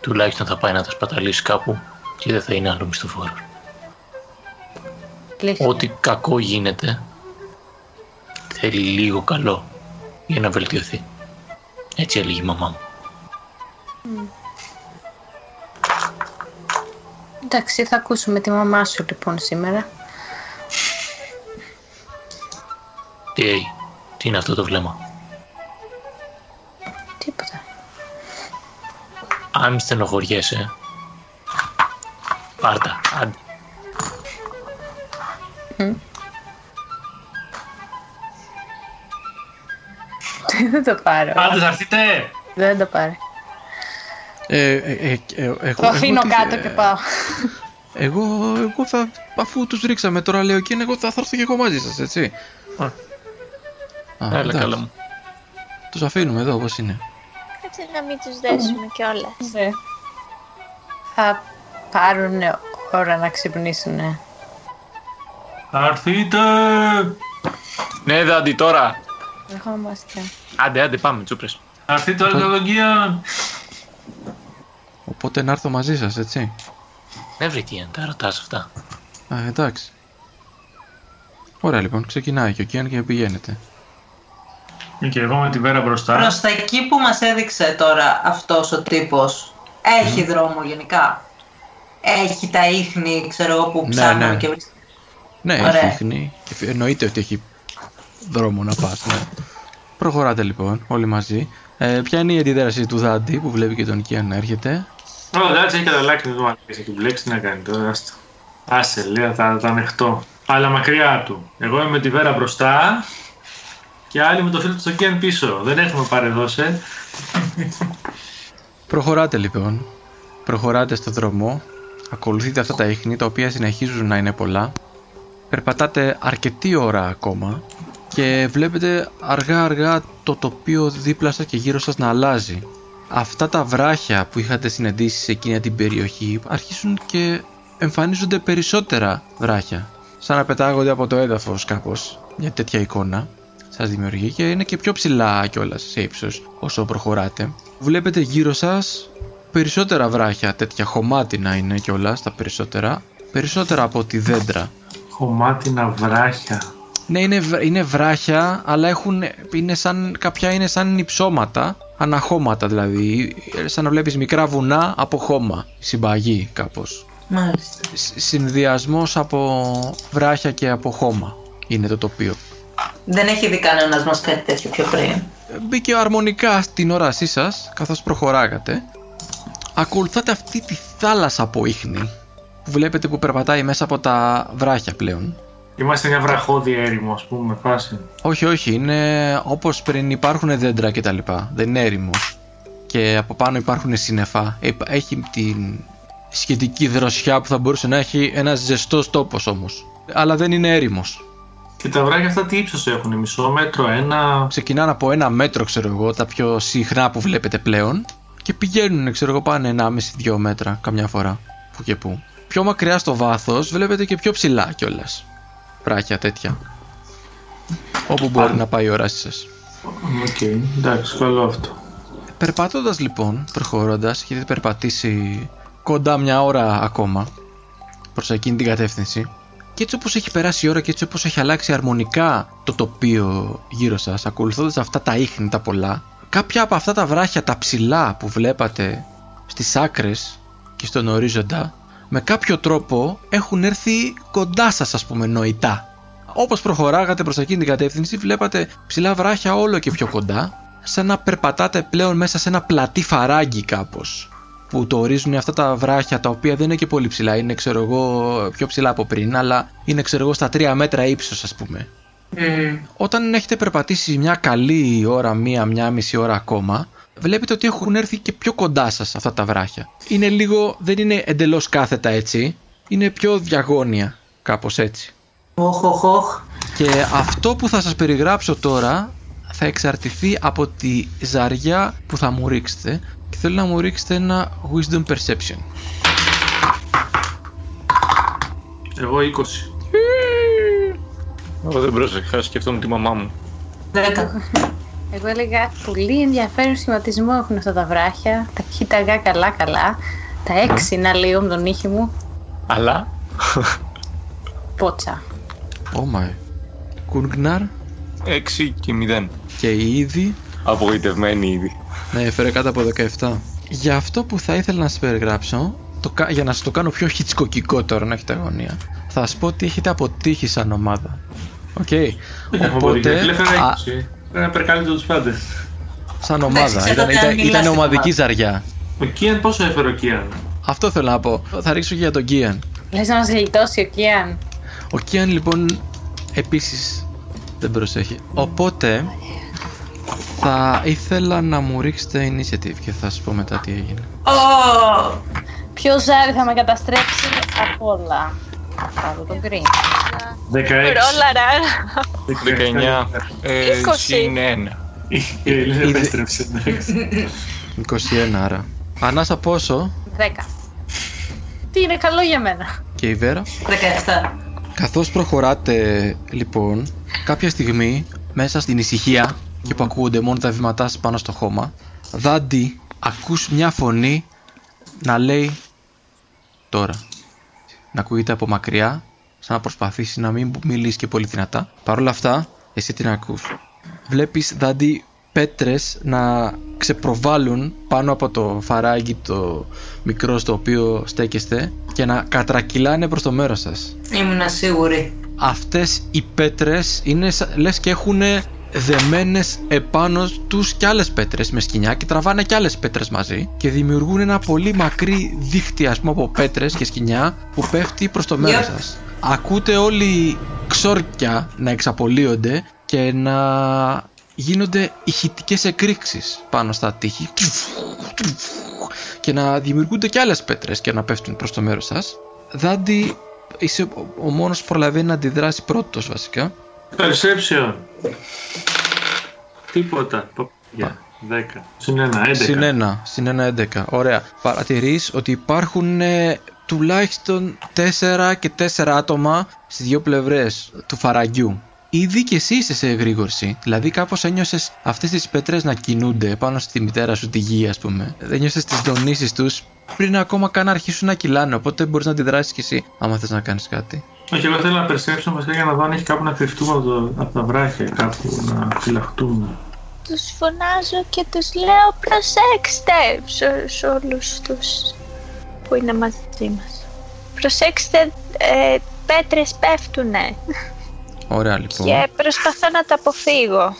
τουλάχιστον θα πάει να τα σπαταλήσει κάπου και δεν θα είναι άλλο μισθοφόρος. Αλήθεια. Ό,τι κακό γίνεται θέλει λίγο καλό για να βελτιωθεί. Έτσι έλεγε η μαμά μου. Εντάξει, θα ακούσουμε τη μαμά σου λοιπόν σήμερα. Τι, τι είναι αυτό το βλέμμα; Τίποτα. Αν στενοχωριέσαι, πάρτα, άντε. Δεν το πάρω. Άντε θα έρθετε! Δεν το πάρω. Ε, ε, ε, ε, εγώ- Το αφήνω εγώ τι- κάτω ε, και πάω. Εγώ, εγώ θα, αφού τους ρίξαμε τώρα λέω και εγώ θα, θα έρθω και εγώ μαζί σας, έτσι. Α. Α, Έλα εντάξει. καλά μου. Τους αφήνουμε εδώ όπως είναι. Κάτσε να μην τους δέσουμε κιόλας. Ναι. Θα πάρουν ώρα να ξυπνήσουν. Θα έρθετε! Ναι, δάντη τώρα. Ερχόμαστε. Άντε, άντε, πάμε, τσούπρες. Θα έρθετε όλοι τον Κίαν! Οπότε να έρθω μαζί σας, έτσι. Ναι, βρε τι τα ρωτάς αυτά. Α, εντάξει. Ωραία λοιπόν, ξεκινάει και ο Κιάν και πηγαίνετε. Και εγώ με τη βέρα μπροστά. Προς τα εκεί που μας έδειξε τώρα αυτός ο τύπος, έχει δρόμο γενικά. Έχει τα ίχνη, ξέρω εγώ, που Ναι, ψάχνουμε ναι. και βρίσκουμε. Ναι, Ωραία. έχει ίχνη. Και φι- Εννοείται ότι έχει δρόμο να πας, ναι. Προχωράτε λοιπόν, όλοι μαζί. Ε, ποια είναι η αντίδραση του Δάντη που βλέπει και τον Κιάν να έρχεται; Ω, εντάξει, έχει καταλάξει το μαλλί. Έχει μπλέξει τι να κάνει τώρα. Άστα. Άσε, λέει, θα τα ανεχτώ. Αλλά μακριά του. Εγώ είμαι με τη βέρα μπροστά και άλλοι με το φίλο του στο Κίαν πίσω. Δεν έχουμε παρεδώσει. Προχωράτε λοιπόν. Προχωράτε στο δρόμο. Ακολουθείτε αυτά τα ίχνη τα οποία συνεχίζουν να είναι πολλά. Περπατάτε αρκετή ώρα ακόμα και βλέπετε αργά αργά το τοπίο δίπλα σας και γύρω σας να αλλάζει. Αυτά τα βράχια που είχατε συναντήσει σε εκείνη την περιοχή αρχίζουν και εμφανίζονται περισσότερα βράχια. Σαν να πετάγονται από το έδαφος κάπως. Μια τέτοια εικόνα σας δημιουργεί και είναι και πιο ψηλά κιόλας σε ύψος όσο προχωράτε. Βλέπετε γύρω σας περισσότερα βράχια, τέτοια χωμάτινα είναι κιόλας τα περισσότερα. Περισσότερα από τη δέντρα. Χωμάτινα βράχια. Ναι, είναι, β- είναι βράχια, αλλά έχουν, είναι σαν, κάποια είναι σαν υψώματα, αναχώματα δηλαδή, ε, σαν να βλέπεις μικρά βουνά από χώμα, συμπαγή κάπως. Μάλιστα. Σ- Συνδυασμός από βράχια και από χώμα είναι το τοπίο. Δεν έχει δει κανένας μας κάτι τέτοιο πιο πριν. Μπήκε αρμονικά στην όρασή σας καθώς προχωράγατε. Ακολουθάτε αυτή τη θάλασσα από ίχνη που βλέπετε που περπατάει μέσα από τα βράχια πλέον. Είμαστε μια βραχώδη έρημο, ας πούμε, φάση. Όχι, όχι, είναι όπως πριν υπάρχουν δέντρα και τα λοιπά. Δεν είναι έρημος. Και από πάνω υπάρχουν σύννεφα. Ε, Έχει την σχετική δροσιά που θα μπορούσε να έχει ένας ζεστός τόπος όμως. Αλλά δεν είναι έρημος. Και τα βράχια αυτά τι ύψος έχουν, μισό μέτρο, ένα; ξεκινάνε από ένα μέτρο, ξέρω εγώ, τα πιο συχνά που βλέπετε πλέον και πηγαίνουν, ξέρω εγώ, πάνε 1,5-2 μέτρα καμιά φορά. Που και που. Πιο μακριά στο βάθος βλέπετε και πιο ψηλά κιόλας. Βράχια τέτοια. Όπου μπορεί να πάει η όρασή σας. Οκέι, εντάξει, καλό αυτό. Περπατώντας λοιπόν, προχωρώντας, έχετε περπατήσει κοντά μια ώρα ακόμα προς εκείνη την κατεύθυνση. Και έτσι όπως έχει περάσει η ώρα και έτσι όπως έχει αλλάξει αρμονικά το τοπίο γύρω σας, ακολουθώντας αυτά τα ίχνη τα πολλά, κάποια από αυτά τα βράχια τα ψηλά που βλέπατε στις άκρες και στον ορίζοντα, με κάποιο τρόπο έχουν έρθει κοντά σας ας πούμε νοητά. Όπως προχωράγατε προς εκείνη την κατεύθυνση βλέπατε ψηλά βράχια όλο και πιο κοντά, σαν να περπατάτε πλέον μέσα σε ένα πλατή φαράγγι κάπως που το ορίζουν αυτά τα βράχια τα οποία δεν είναι και πολύ ψηλά, είναι ξέρω εγώ πιο ψηλά από πριν, αλλά είναι ξέρω εγώ στα 3 μέτρα ύψος ας πούμε. Μμμ. Όταν έχετε περπατήσει μια καλή ώρα, μία, μια μισή ώρα ακόμα, βλέπετε ότι έχουν έρθει και πιο κοντά σας αυτά τα βράχια. Είναι λίγο, δεν είναι εντελώς κάθετα έτσι, είναι πιο διαγώνια, κάπως έτσι. Οχ, οχ, οχ. Και αυτό που θα σας περιγράψω τώρα θα εξαρτηθεί από τη ζαριά που θα μου ρίξετε και θέλω να μου ρίξετε ένα Wisdom Perception. Εγώ 20. Εγώ δεν πρόσεχα, σκεφτόμουν τη μαμά μου. Δέκα. Εγώ έλεγα πολύ ενδιαφέρον σχηματισμό έχουν αυτά τα βράχια. Τα κοίταγα καλά καλά. Τα έξινα λίγο με τον ήχη μου. Αλλά; Πότσα. Oh my. Κούνγκναρ 6 και 0. και η Ήδη Απογοητευμένη ήδη. Ναι, έφερε κάτω από 17. Για αυτό που θα ήθελα να σας περιγράψω, το, κα- για να σας το κάνω πιο χιτσκοκικό τώρα να έχετε αγωνία, θα σας πω ότι έχετε αποτύχει σαν ομάδα. Οκ. Οπότε, Έφερα α, 20. Πρέπει να περκάλυπτω τους πάντες. σαν ομάδα, ξέρω ήταν, ότι ήταν, αν μιλάς ήταν στην ομαδική ομάδα. ζαριά. Ο Κίαν πόσο έφερε ο Κίαν; Αυτό θέλω να πω. Θα ρίξω και για τον Κίαν. Λες να μας γλιτώσει ο Κιάν. Ο Κίαν λοιπόν επίσης δεν προσέχει. Οπότε θα ήθελα να μου ρίξετε initiative και θα σας πω μετά τι έγινε. Ω, Ποιο ζάρι θα με καταστρέψει από όλα. Θα πάρω τον γκριν. 16. Ρόλαρα. 19 ε, 20. συν 1. Η Ελίνα επέστρεψε. εντάξει. 21 άρα. Ανάσα πόσο; 10. Τι είναι καλό για μένα. και η Βέρα; 17. Καθώς προχωράτε λοιπόν, κάποια στιγμή μέσα στην ησυχία και που ακούγονται μόνο τα βήματά σας πάνω στο χώμα, Δάντι, ακούς μια φωνή να λέει τώρα. Να ακούγεται από μακριά, σαν να προσπαθήσει να μην μιλήσεις και πολύ δυνατά. Παρ' όλα αυτά, εσύ την ακούς. Βλέπεις Δάντι πέτρες να ξεπροβάλλουν πάνω από το φαράγγι το μικρό στο οποίο στέκεστε και να κατρακυλάνε προς το μέρος σας Ήμουν σίγουρη. αυτές οι πέτρες είναι σα- λες και έχουν δεμένες επάνω τους κι άλλες πέτρες με σκοινιά και τραβάνε κι άλλες πέτρες μαζί και δημιουργούν ένα πολύ μακρύ δίχτυ ας πούμε από πέτρες και σκοινιά που πέφτει προς το μέρος Yep. σας. Ακούτε όλοι ξόρκια να εξαπολύονται και να γίνονται ηχητικές εκρήξεις πάνω στα τείχη και να δημιουργούνται κι άλλες πέτρες και να πέφτουν προς το μέρος σας. Δάντι, είσαι ο- ο μόνος που προλαβαίνει να αντιδράσει πρώτος βασικά. Perception. Τίποτα. Για 10. Συν 1, 11. Συν 1, συν 1, 11. Ωραία. Παρατηρείς ότι υπάρχουν ε, τουλάχιστον 4 και 4 άτομα στις δύο πλευρές του φαραγγιού. Ήδη και εσύ είσαι σε εγρήγορση. Δηλαδή, κάπως ένιωσες αυτές τις πέτρες να κινούνται πάνω στη μητέρα σου τη γη, ας πούμε. Δεν νιώσες τις δονήσεις τους πριν ακόμα καν αρχίσουν να κυλάνε. Οπότε μπορείς να αντιδράσεις κι εσύ, άμα θες να κάνεις κάτι. Όχι, εγώ θέλω να perception βασικά για να δω αν έχει κάπου να κρυφτούμε από, το, από τα βράχια, κάπου να φυλαχτούμε. Τους φωνάζω και τους λέω προσέξτε σε, σε όλους τους που είναι μαζί μας. Προσέξτε, ε, πέτρες πέφτουνε Ωραία, λοιπόν. και προσπαθώ να τα αποφύγω.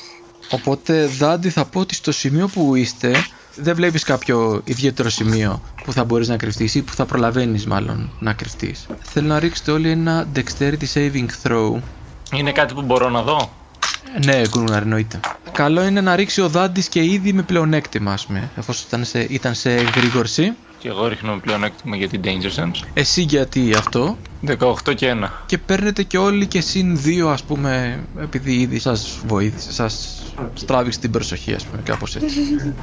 Οπότε Δάντι θα πω ότι στο σημείο που είστε δεν βλέπεις κάποιο ιδιαίτερο σημείο που θα μπορείς να κρυφτείς ή που θα προλαβαίνεις μάλλον να κρυφτείς. Θέλω να ρίξετε όλοι ένα Dexterity Saving Throw. Είναι κάτι που μπορώ να δω; Ναι, Γκρούναρ, εννοείται. Καλό είναι να ρίξει ο Δάντης και ήδη με πλεονέκτημα, ας πούμε, εφόσον ήταν σε, ήταν σε γρήγορση. Και εγώ ρίχνω πλεονέκτημα για την Danger Sense. Εσύ γιατί αυτό; 18 και 1. Και παίρνετε και όλοι και συν δύο, ας πούμε, επειδή ήδη σας βοήθησε, σας στράβηξε την προσοχή, ας πούμε, κάπως έτσι.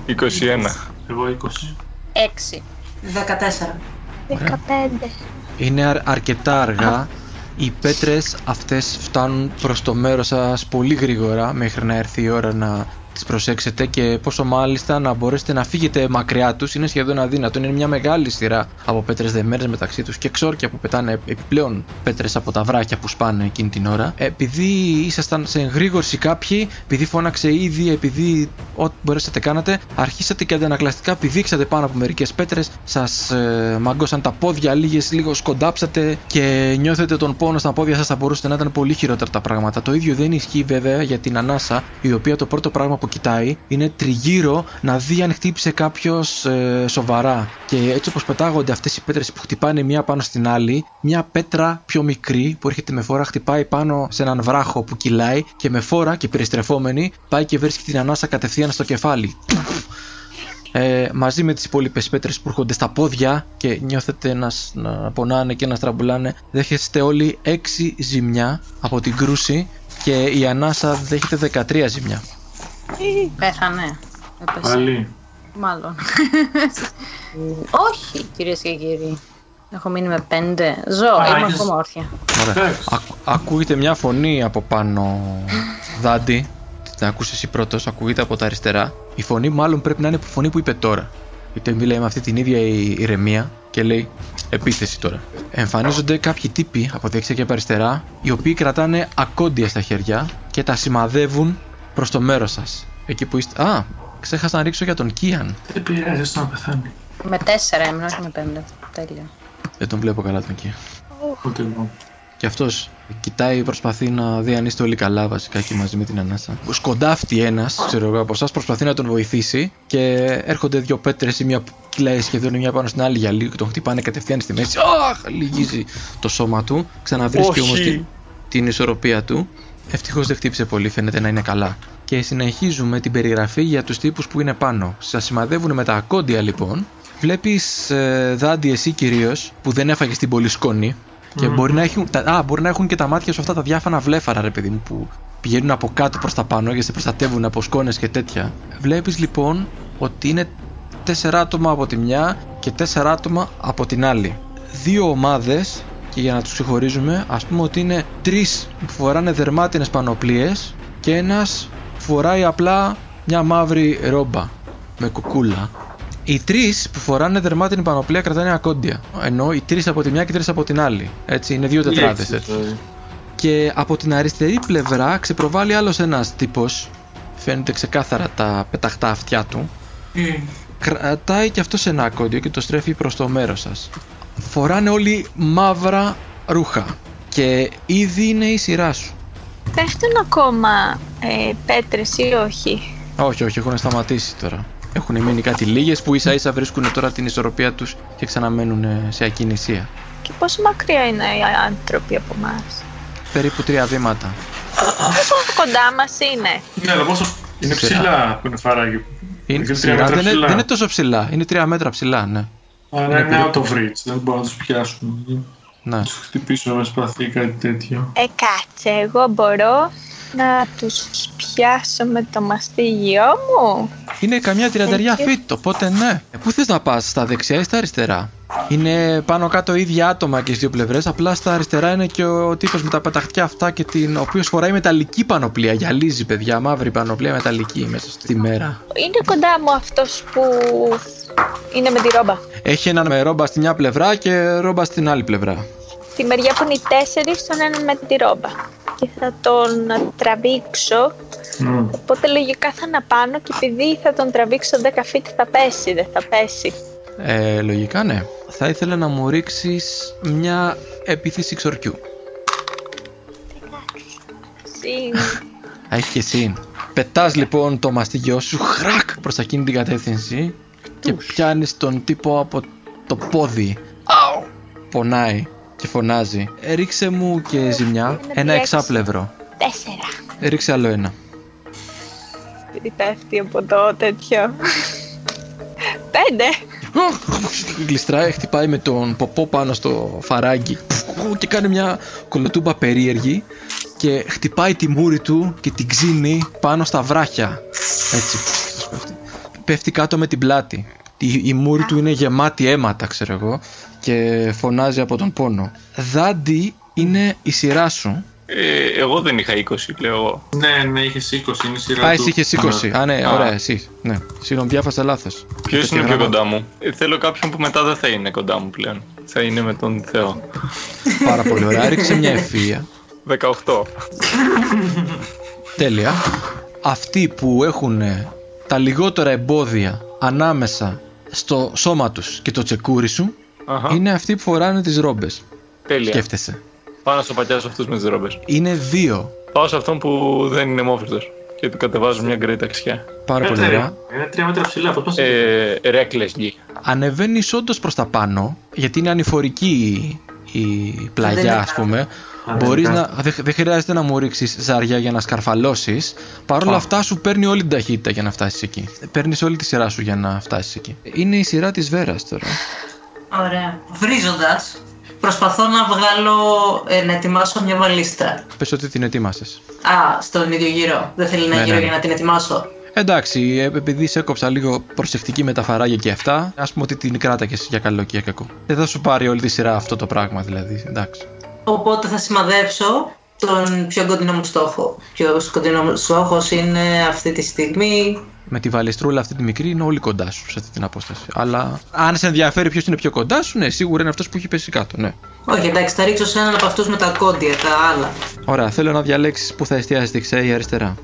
21. Εγώ 20. 6. 14. 15. Είναι αρ- αρκετά αργά. Οι πέτρες αυτές φτάνουν προς το μέρος σας πολύ γρήγορα μέχρι να έρθει η ώρα να τις προσέξετε και πόσο μάλιστα να μπορέσετε να φύγετε μακριά τους είναι σχεδόν αδύνατο. Είναι μια μεγάλη σειρά από πέτρες δεμένες μεταξύ τους και ξόρκια που πετάνε επιπλέον πέτρες από τα βράχια που σπάνε εκείνη την ώρα. Επειδή ήσασταν σε εγρήγορση κάποιοι, επειδή φώναξε ήδη, επειδή ό,τι μπορέσατε κάνατε, αρχίσατε και αντανακλαστικά πηδήξατε πάνω από μερικές πέτρες, σας ε, μαγκώσαν τα πόδια λίγες, λίγος σκοντάψατε και νιώθετε τον πόνο στα πόδια σας θα μπορούσατε να ήταν πολύ χειρότερα τα πράγματα. Το ίδιο δεν ισχύει βέβαια για την ανάσα, η οποία το πρώτο πράγμα που κοιτάει είναι τριγύρω να δει αν χτύπησε κάποιος σοβαρά. Και έτσι όπως πετάγονται αυτές οι πέτρες που χτυπάνε μία πάνω στην άλλη, μία πέτρα πιο μικρή που έρχεται με φόρα χτυπάει πάνω σε έναν βράχο που κυλάει και με φόρα και περιστρεφόμενη πάει και βρίσκει την ανάσα κατευθείαν στο κεφάλι. Ε, μαζί με τις υπόλοιπες πέτρες που έρχονται στα πόδια και νιώθετε να, σ- να πονάνε και να στραμπουλάνε δέχεστε όλοι 6 ζημιά από την κρούση και η ανάσα δέχεται 13 ζημιά. Πέθανε. Έπεσε. Πάλι. Μάλλον. Όχι, κυρίες και κύριοι. Έχω μείνει με πέντε. Ζω, Α, είμαι έχεις- ακόμα όρθια. Ωραία. Εντάξει. Ακ- ακούγεται μια φωνή από πάνω Δάντι Την ακούς εσύ πρώτος, ακούγεται από τα αριστερά Η φωνή μάλλον πρέπει να είναι η φωνή που είπε τώρα είτε μιλάει με αυτή την ίδια η- ηρεμία και λέει επίθεση τώρα. Εμφανίζονται κάποιοι τύποι από δεξιά και από αριστερά, οι οποίοι κρατάνε ακόντια στα χέρια και τα σημαδεύουν προς το μέρος σας. Εκεί που είστε... Α, ξέχασα να ρίξω για τον Κίαν. Δεν πειράζει, άστο να πεθάνει. Με τέσσερα έμεινα, όχι με πέντε. Τέλεια. Δεν τον βλέπω καλά τον Κίαν. Ούτε εγώ. Και αυτός κοιτάει, προσπαθεί να δει αν είστε όλοι καλά βασικά και μαζί με την ανάσα. Σκοντάφτει ένας, ξέρω εγώ από εσάς, προσπαθεί να τον βοηθήσει και έρχονται δύο πέτρες ή μια που κυλάει σχεδόν η μια πάνω στην άλλη για λίγο και τον χτυπάνε κατευθείαν στη μέση. Αχ! Λυγίζει το σώμα του. Ξαναβρίσκει Όχι. όμως την, την ισορροπία του. Ευτυχώς δεν χτύπησε πολύ, φαίνεται να είναι καλά. Και συνεχίζουμε την περιγραφή για τους τύπους που είναι πάνω. Σας σημαδεύουν με τα ακόντια λοιπόν. Βλέπεις ε, δάντη εσύ κυρίως που δεν έφαγες την πολύ σκόνη και μπορεί, να έχουν, τα, α, μπορεί να έχουν και τα μάτια σου αυτά τα διάφανα βλέφαρα, ρε παιδί μου, που πηγαίνουν από κάτω προς τα πάνω και σε προστατεύουν από σκόνες και τέτοια. Βλέπεις λοιπόν ότι είναι τέσσερα άτομα από τη μια και τέσσερα άτομα από την άλλη. Δύο ομάδες, και για να τους ξεχωρίζουμε, ας πούμε ότι είναι τρεις που φοράνε δερμάτινες πανοπλίες και ένας φοράει απλά μια μαύρη ρόμπα με κουκούλα. Οι τρεις που φοράνε δερμάτινη πανοπλία κρατάνε ακόντια. Ενώ οι τρεις από τη μια και οι τρεις από την άλλη. Έτσι, είναι δύο τετράδες. Έτσι, δηλαδή. Και από την αριστερή πλευρά ξεπροβάλλει άλλος ένας τύπος. Φαίνεται ξεκάθαρα τα πεταχτά αυτιά του. Κρατάει και αυτός ένα ακόντιο και το στρέφει προς το μέρος σας. Φοράνε όλοι μαύρα ρούχα. Και ήδη είναι η σειρά σου. Πέφτουν ακόμα ε, πέτρες ή όχι; Όχι, όχι, έχουν σταματήσει τώρα. Έχουν μείνει κάτι λίγες που ίσα ίσα βρίσκουν τώρα την ισορροπία τους και ξαναμένουν ε, σε ακινησία. Και πόσο μακριά είναι οι άνθρωποι από εμά. Περίπου τρία βήματα. Πόσο κοντά μας είναι; Ναι, αλλά πόσο. Είναι Ψηλά. ψηλά που είναι φαράγγι. Είναι τρία ψηλά, μέτρα δεν, είναι, ψηλά. δεν είναι τόσο ψηλά. Είναι τρία μέτρα ψηλά, ναι. Αλλά είναι περίπου. out of reach. Δεν μπορούν να τους πιάσουν. ναι. Να τους χτυπήσω με σπαθί ή κάτι τέτοιο. Ε, κάτσε, εγώ μπορώ να τους πιάσω με το μαστίγιό μου. Είναι καμιά τριανταριά feet, οπότε ναι. Ε, Πού θες να πας, στα δεξιά ή στα αριστερά; Είναι πάνω κάτω ίδια άτομα και στι δύο πλευρές. Απλά στα αριστερά είναι και ο τύπος με τα πεταχτιά αυτά και την, ο οποίος φοράει μεταλλική πανοπλία. Γυαλίζει, παιδιά, μαύρη πανοπλία μεταλλική μέσα στη μέρα. Είναι κοντά μου αυτός που είναι με τη ρόμπα. Έχει έναν με ρόμπα στη μια πλευρά και ρόμπα στην άλλη πλευρά. Τη μεριά που είναι οι τέσσερις, τον έναν με τη ρόμπα. Και θα τον τραβήξω, Μμμ. οπότε λογικά θα είναι πάνω και επειδή θα τον τραβήξω 10 feet θα πέσει, δεν θα πέσει. Ε, λογικά ναι. Θα ήθελα να μου ρίξεις μια επίθεση ξορκιού. Συν. Α, έχει και εσύ. Πετάς λοιπόν το μαστίγιο σου χρακ προς εκείνη την κατεύθυνση και πιάνεις τον τύπο από το πόδι. Αου! Πονάει και φωνάζει. Ε, ρίξε μου και ζημιά να ένα διέξω. εξάπλευρο. Τέσσερα. Ε, ρίξε άλλο ένα. Γιατί πέφτει από το τέτοιο. Πέντε. Γλιστράει, χτυπάει με τον ποπό πάνω στο φαράγγι και κάνει μια κολοτούμπα περίεργη και χτυπάει τη μούρη του και την ξύνει πάνω στα βράχια. Έτσι. πέφτει. Πέφτει κάτω με την πλάτη. Η, η μούρη του είναι γεμάτη αίματα, ξέρω εγώ, και φωνάζει από τον πόνο. Δάντι είναι η σειρά σου. Ε, εγώ δεν είχα 20, λέω εγώ. Ναι, ναι, είχες 20, είναι η σειρά Α, του. εσύ είχες 20. Α, ναι, Α. ωραία, εσύ. Ναι. Συγγνώμη, διάφασα λάθος. Ποιος είναι πιο κοντά μου; Ε, θέλω κάποιον που μετά δεν θα είναι κοντά μου πλέον. Θα είναι με τον Θεό. Πάρα πολύ ωραία. Ρίξε μια ευθεία. 18. Τέλεια. Αυτοί που έχουν ε, τα λιγότερα εμπόδια ανάμεσα στο σώμα τους και το τσεκούρι σου Αχα. είναι αυτοί που φοράνε τις ρόμπες. Τέλεια. Σκέφτεσαι. Πάω να στο πατιάσω αυτούς με τι ρόμπες. Είναι δύο. Πάω σε αυτόν που δεν είναι μόφυρτο. Και του κατεβάζω μια γκρέι ταξιά. Πάρα πολύ Είναι ωραία. τρία. Είναι τρία μέτρα ψηλά. Πώς πας Ε, reckless γη. Ανεβαίνεις όντως προς τα πάνω, γιατί είναι ανηφορική η, η πλαγιά Δεν ας πούμε. Α, Μπορείς δεν να, δεν δεν χρειάζεται να μου ρίξεις ζάρια για να σκαρφαλώσεις. Παρ' όλα Α. αυτά σου παίρνει όλη την ταχύτητα για να φτάσεις εκεί. Παίρνεις όλη τη σειρά σου για να φτάσεις εκεί. Είναι η σειρά της Βέρας τώρα. Ωραία. Βρίζοντας, προσπαθώ να βγάλω, ε, να ετοιμάσω μια βαλίστρα. Πες ότι την ετοίμασες. Α, στον ίδιο γύρο. Δεν θέλει ένα Ναι, γύρο ναι, ναι. για να την ετοιμάσω. Εντάξει, ε, επειδή σε έκοψα λίγο προσεκτική με τα φαράγια και αυτά, ας πούμε ότι την κράτακε για καλό και για κακό. Δεν θα σου πάρει όλη τη σειρά αυτό το πράγμα δηλαδή. Εντάξει. Οπότε θα σημαδέψω τον πιο κοντινό μου στόχο. Πιο κοντινό μου στόχος είναι αυτή τη στιγμή Με τη βαλιστρούλα αυτή τη μικρή είναι όλοι κοντά σου σε αυτή την απόσταση. Αλλά αν σε ενδιαφέρει ποιος είναι πιο κοντά σου, ναι, σίγουρα είναι αυτός που έχει πέσει κάτω. Ναι. Όχι, εντάξει, θα ρίξω σε έναν από αυτούς με τα κόντια, τα άλλα. Ωραία, θέλω να διαλέξεις που θα εστιάσει δεξιά ή αριστερά.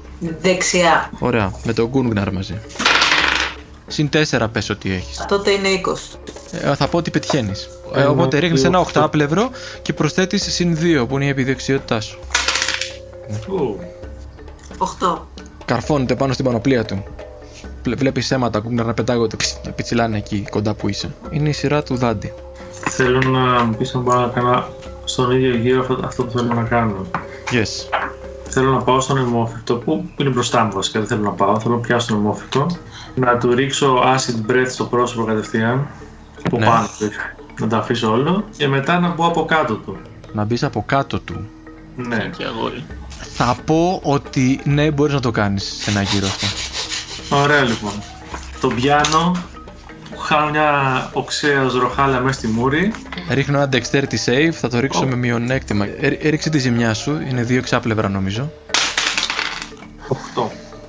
Δεξιά. Ωραία, με τον Γκούνγναρ μαζί. Συν 4 πες ότι έχεις. Τότε είναι 20. Ε, θα πω ότι πετυχαίνεις. Ε, Εγώ οπότε ρίχνεις δύο, ένα οκτώ. οχτάπλευρο και προσθέτεις συν 2 που είναι η επιδεξιότητά σου. Ου, 8. Καρφώνεται πάνω στην πανοπλία του. Βλέπεις αίματα Γκούνγναρ να πετάγονται, ψ, να πιτσιλάνε εκεί κοντά που είσαι. Είναι η σειρά του Δάντη. Θέλω να μου πεις αν μπορώ να κάνω στον ίδιο γύρο αυτό, αυτό που θέλω να κάνω. Yes. Θέλω να πάω στον αιμόφυτο που είναι μπροστά μου βασικά, δεν θέλω να πάω. Θέλω να πιάσω τον αιμόφυτο, να του ρίξω acid breath στο πρόσωπο κατευθείαν, από Ναι. πάνω του, να το αφήσω όλο και μετά να μπω από κάτω του. Να μπεις από κάτω του. Ναι, Και αγόρι. Θα πω ότι ναι, μπορείς να το κάνεις σε ένα γύρο αυτό. Ωραία λοιπόν. Τον πιάνω, χάνω μια οξέα ροχάλα μέσα στη μούρη. Ρίχνω ένα dexterity save, θα το ρίξω με μειονέκτημα. Ε, ρίξε τη ζημιά σου, είναι δύο εξάπλευρα νομίζω. 8.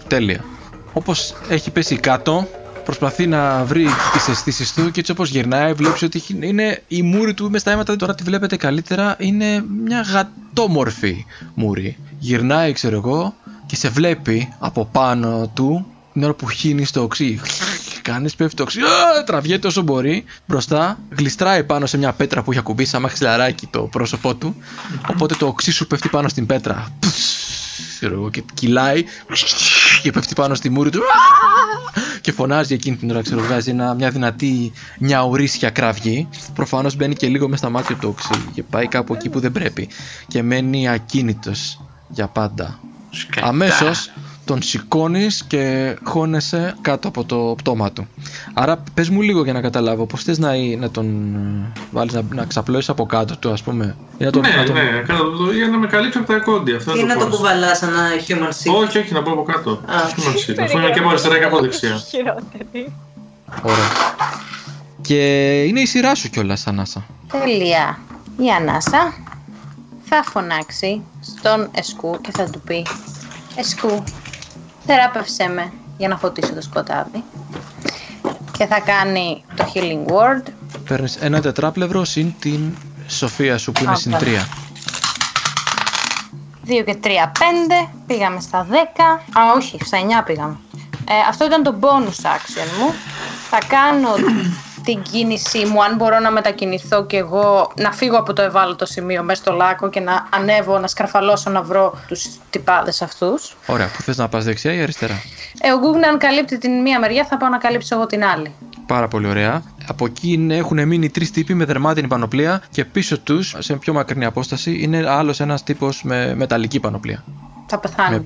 Τέλεια. Όπως έχει πέσει κάτω, προσπαθεί να βρει τις αισθήσεις του και έτσι όπως γυρνάει, βλέπει ότι έχει- είναι η μούρη του μες στα αίματα. Τώρα τη βλέπετε καλύτερα, είναι μια γατόμορφη μούρη. Γυρνάει, ξέρω εγώ, και σε βλέπει από πάνω του την ώρα που χύνεις το οξύ. Κάνεις, πέφτει το οξύ, α, τραβιέται όσο μπορεί μπροστά, γλιστράει πάνω σε μια πέτρα που έχει ακουμπήσει σαν μαξιλαράκι το πρόσωπό του. Οπότε το οξύ σου πέφτει πάνω στην πέτρα. Ξέρω εγώ, και κυλάει και πέφτει πάνω στη μούρη του και φωνάζει εκείνη την ώρα, ξέρω, βγάζει ένα, μια δυνατή μια ορίσια κραυγή. Προφανώς μπαίνει και λίγο μέσα στα μάτια του οξύ και πάει κάπου εκεί που δεν πρέπει και μένει ακίνητος για πάντα. Σκατά. Αμέσως τον σηκώνεις και χώνεσαι κάτω από το πτώμα του. Άρα πες μου λίγο για να καταλάβω πώς θες να, να τον ε, βάλεις να, να ξαπλώσεις από κάτω του ας πούμε ή να τον, Ναι, να τον- ναι, κάτω το- για να με καλύψει από τα κόντια. Αυτό Ή είναι να το το πώς. κουβαλάς σαν ένα human seat. Όχι, όχι, να πω από κάτω. Α. Human seat. Αυτό είναι και από αριστερά και από δεξιά. Χειρότερη. Ωραία. Και είναι η σειρά σου κιόλας, Ανάσα. Τέλεια. Η Ανάσα θα φωνάξει στον Εσκού και θα του πει Εσκού, θεράπευσέ με για να φωτίσω το σκοτάδι. Και θα κάνει το healing word. Παίρνεις ένα τετράπλευρο συν την σοφία σου που είναι συν Άπα. 3. 2 και 3, 5. Πήγαμε στα 10. Α, όχι, στα 9 πήγαμε. Ε, αυτό ήταν το bonus action μου. Θα κάνω την κίνησή μου, αν μπορώ να μετακινηθώ και εγώ, να φύγω από το ευάλωτο σημείο μέσα στο λάκκο και να ανέβω, να σκαρφαλώσω να βρω τους τυπάδες αυτούς. Ωραία, που θες να πας δεξιά ή αριστερά; Ε, ο Google αν καλύπτει την μία μεριά θα πάω να καλύψω εγώ την άλλη. Πάρα πολύ ωραία. Από εκεί είναι- έχουν μείνει τρεις τύποι με δερμάτινη πανοπλία και πίσω τους, σε πιο μακρινή απόσταση, είναι άλλος ένας τύπος με μεταλλική πανοπλία. Θα πεθάνει. Με,